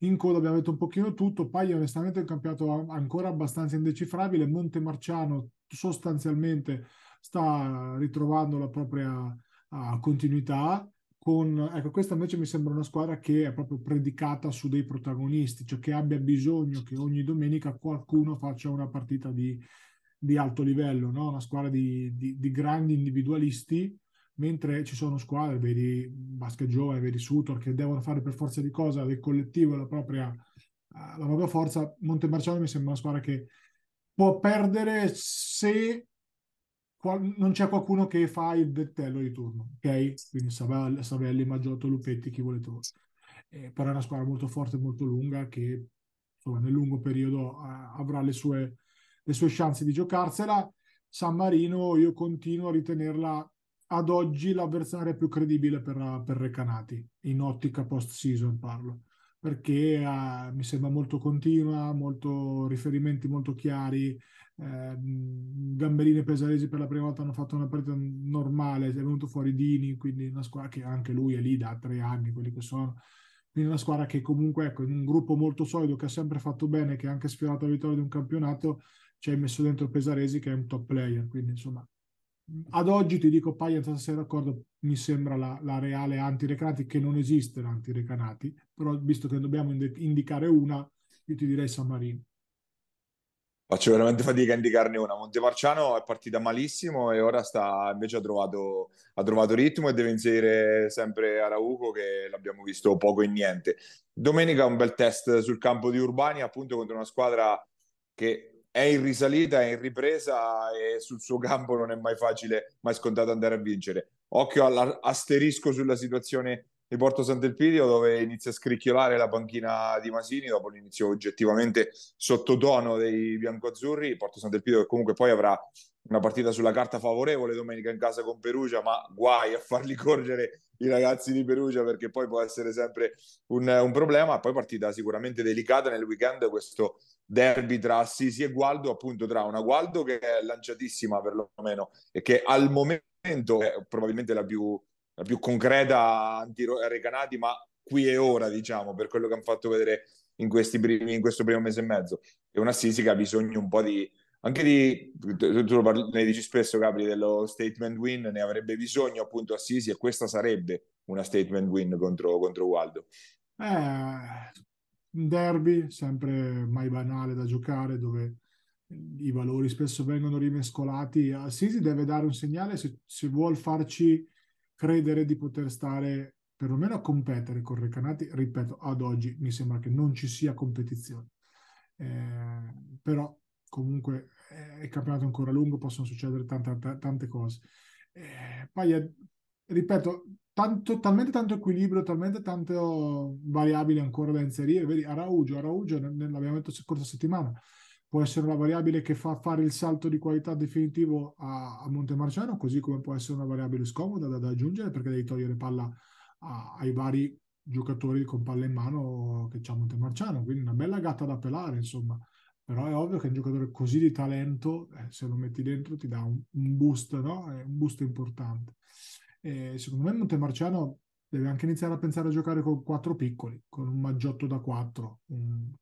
In coda abbiamo detto un pochino tutto, Paglia onestamente è un campionato ancora abbastanza indecifrabile, Montemarciano sostanzialmente sta ritrovando la propria uh, continuità, con, ecco, questa invece mi sembra una squadra che è proprio predicata su dei protagonisti, cioè che abbia bisogno che ogni domenica qualcuno faccia una partita di, di alto livello, no? una squadra di, di, di, grandi individualisti, mentre ci sono squadre, vedi Basket Giovane, vedi Sutor, che devono fare per forza di cosa del collettivo la propria, la propria forza. Montemarciano mi sembra una squadra che può perdere se non c'è qualcuno che fa il dettello di turno, ok? Quindi Savelli, Savelli Maggiotto, Lupetti, chi volete voi. Eh, però è una squadra molto forte, molto lunga, che insomma, nel lungo periodo eh, avrà le sue, le sue chance di giocarsela. San Marino io continuo a ritenerla ad oggi l'avversaria più credibile per, per Recanati, in ottica post-season parlo, perché uh, mi sembra molto continua, molto riferimenti molto chiari, eh, Gamberini e Pesaresi per la prima volta hanno fatto una partita normale, è venuto fuori Dini, quindi una squadra che anche lui è lì da tre anni, quelli che sono. Quindi una squadra che comunque, ecco, in un gruppo molto solido, che ha sempre fatto bene, che ha anche sfiorato la vittoria di un campionato, ci hai messo dentro Pesaresi che è un top player. Quindi insomma, ad oggi ti dico, Paglia, se sei d'accordo, mi sembra la, la reale anti-recanati, che non esiste l'anti-recanati, però visto che dobbiamo indicare una, io ti direi San Marino. Faccio veramente fatica a indicarne una. Montemarciano è partita malissimo e ora sta, invece ha trovato, ha trovato ritmo e deve inserire sempre Arauco che l'abbiamo visto poco e niente. Domenica un bel test sul campo di Urbani appunto contro una squadra che è in risalita, è in ripresa e sul suo campo non è mai facile, mai scontato andare a vincere. Occhio all'asterisco sulla situazione di Porto Sant'Elpidio dove inizia a scricchiolare la panchina di Masini dopo l'inizio oggettivamente sottotono dei biancoazzurri. Porto Sant'Elpidio che comunque poi avrà una partita sulla carta favorevole domenica in casa con Perugia, ma guai a farli correre i ragazzi di Perugia perché poi può essere sempre un, un problema. Poi partita sicuramente delicata nel weekend questo derby tra Assisi e Gualdo, appunto tra una Gualdo che è lanciatissima perlomeno e che al momento è probabilmente la più la più concreta anti-recanati, ma qui e ora, diciamo, per quello che hanno fatto vedere in, primi, in questo primo mese e mezzo. È una Sisi che ha bisogno un po' di anche di, tu, tu parli, ne dici spesso Capri dello statement win, ne avrebbe bisogno appunto Assisi e questa sarebbe una statement win contro, contro Waldo. Eh, un derby sempre mai banale da giocare dove i valori spesso vengono rimescolati. Assisi deve dare un segnale se, se vuol farci credere di poter stare perlomeno a competere con Recanati. Ripeto, ad oggi mi sembra che non ci sia competizione. Eh, però comunque è il campionato ancora lungo, possono succedere tante, tante cose. Eh, poi, ripeto, tanto, talmente tanto equilibrio, talmente tante variabili ancora da inserire. Vedi, Araugio, Araugio l'abbiamo detto la scorsa settimana, può essere una variabile che fa fare il salto di qualità definitivo a, a Montemarciano, così come può essere una variabile scomoda da, da aggiungere perché devi togliere palla a, ai vari giocatori con palla in mano che c'ha Montemarciano, quindi una bella gatta da pelare, insomma. Però è ovvio che un giocatore così di talento, eh, se lo metti dentro, ti dà un, un boost, no? È un boost importante. E secondo me Montemarciano deve anche iniziare a pensare a giocare con quattro piccoli, con un maggiotto da quattro, un,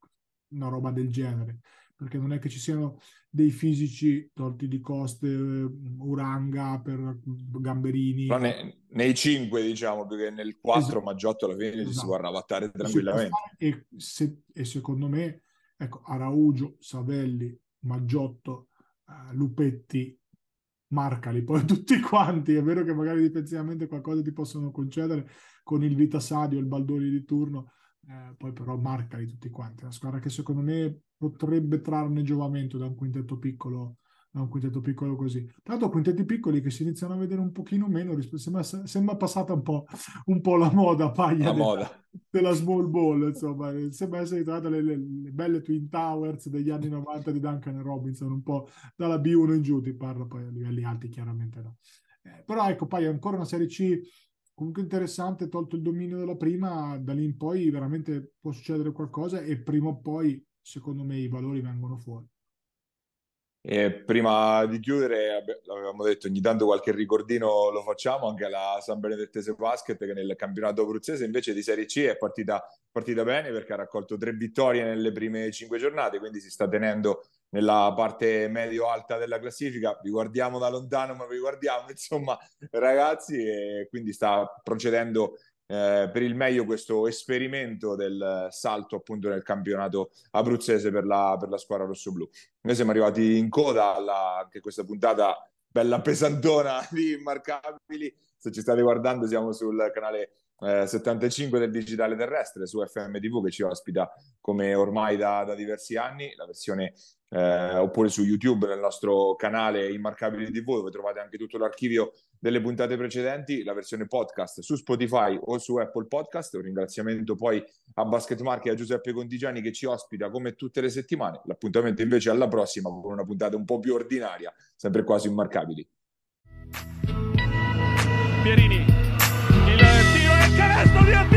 una roba del genere perché non è che ci siano dei fisici tolti di coste, Uranga per Gamberini. No, ne, nei 5 diciamo, perché nel 4 esatto. Maggiotto alla fine esatto. si può arravattare tranquillamente. E, se, e, secondo me, ecco, Araugio, Savelli, Maggiotto, uh, Lupetti, marcali poi tutti quanti. È vero che magari difensivamente qualcosa ti possono concedere con il Vita Sadio, il Baldoni di turno, eh, poi però marcali tutti quanti. Una squadra che secondo me potrebbe trarne giovamento da un quintetto piccolo da un quintetto piccolo così. Tra l'altro quintetti piccoli che si iniziano a vedere un pochino meno, sembra, sembra passata un po', un po', la moda paglia la della, moda. della small ball, insomma, sembra essere ritrovata le, le, le, belle Twin Towers degli anni 90 di Duncan e Robinson, un po' dalla B1 in giù, ti parlo poi a livelli alti chiaramente no. Eh, però ecco, poi ancora una Serie C comunque interessante, tolto il dominio della prima, da lì in poi veramente può succedere qualcosa e prima o poi secondo me i valori vengono fuori. E prima di chiudere, avevamo detto ogni tanto qualche ricordino lo facciamo anche alla San Benedettese Basket che nel campionato abruzzese invece di Serie C è partita, partita bene perché ha raccolto tre vittorie nelle prime cinque giornate, quindi si sta tenendo nella parte medio-alta della classifica. Vi guardiamo da lontano, ma vi guardiamo, insomma, ragazzi, e quindi sta procedendo eh, per il meglio questo esperimento del salto appunto nel campionato abruzzese per la, per la squadra rossoblu. Noi siamo arrivati in coda alla, anche questa puntata bella pesantona di Immarcabili. Se ci state guardando siamo sul canale eh, 75 del digitale terrestre su FM TV che ci ospita come ormai da, da diversi anni, la versione eh, oppure su YouTube nel nostro canale Immarcabili TV dove trovate anche tutto l'archivio delle puntate precedenti, la versione podcast su Spotify o su Apple Podcast. Un ringraziamento poi a Basket Market e a Giuseppe Contigiani che ci ospita come tutte le settimane. L'appuntamento invece è alla prossima con una puntata un po' più ordinaria, sempre quasi immarcabili. Pierini, il tiro il canestro di Attila!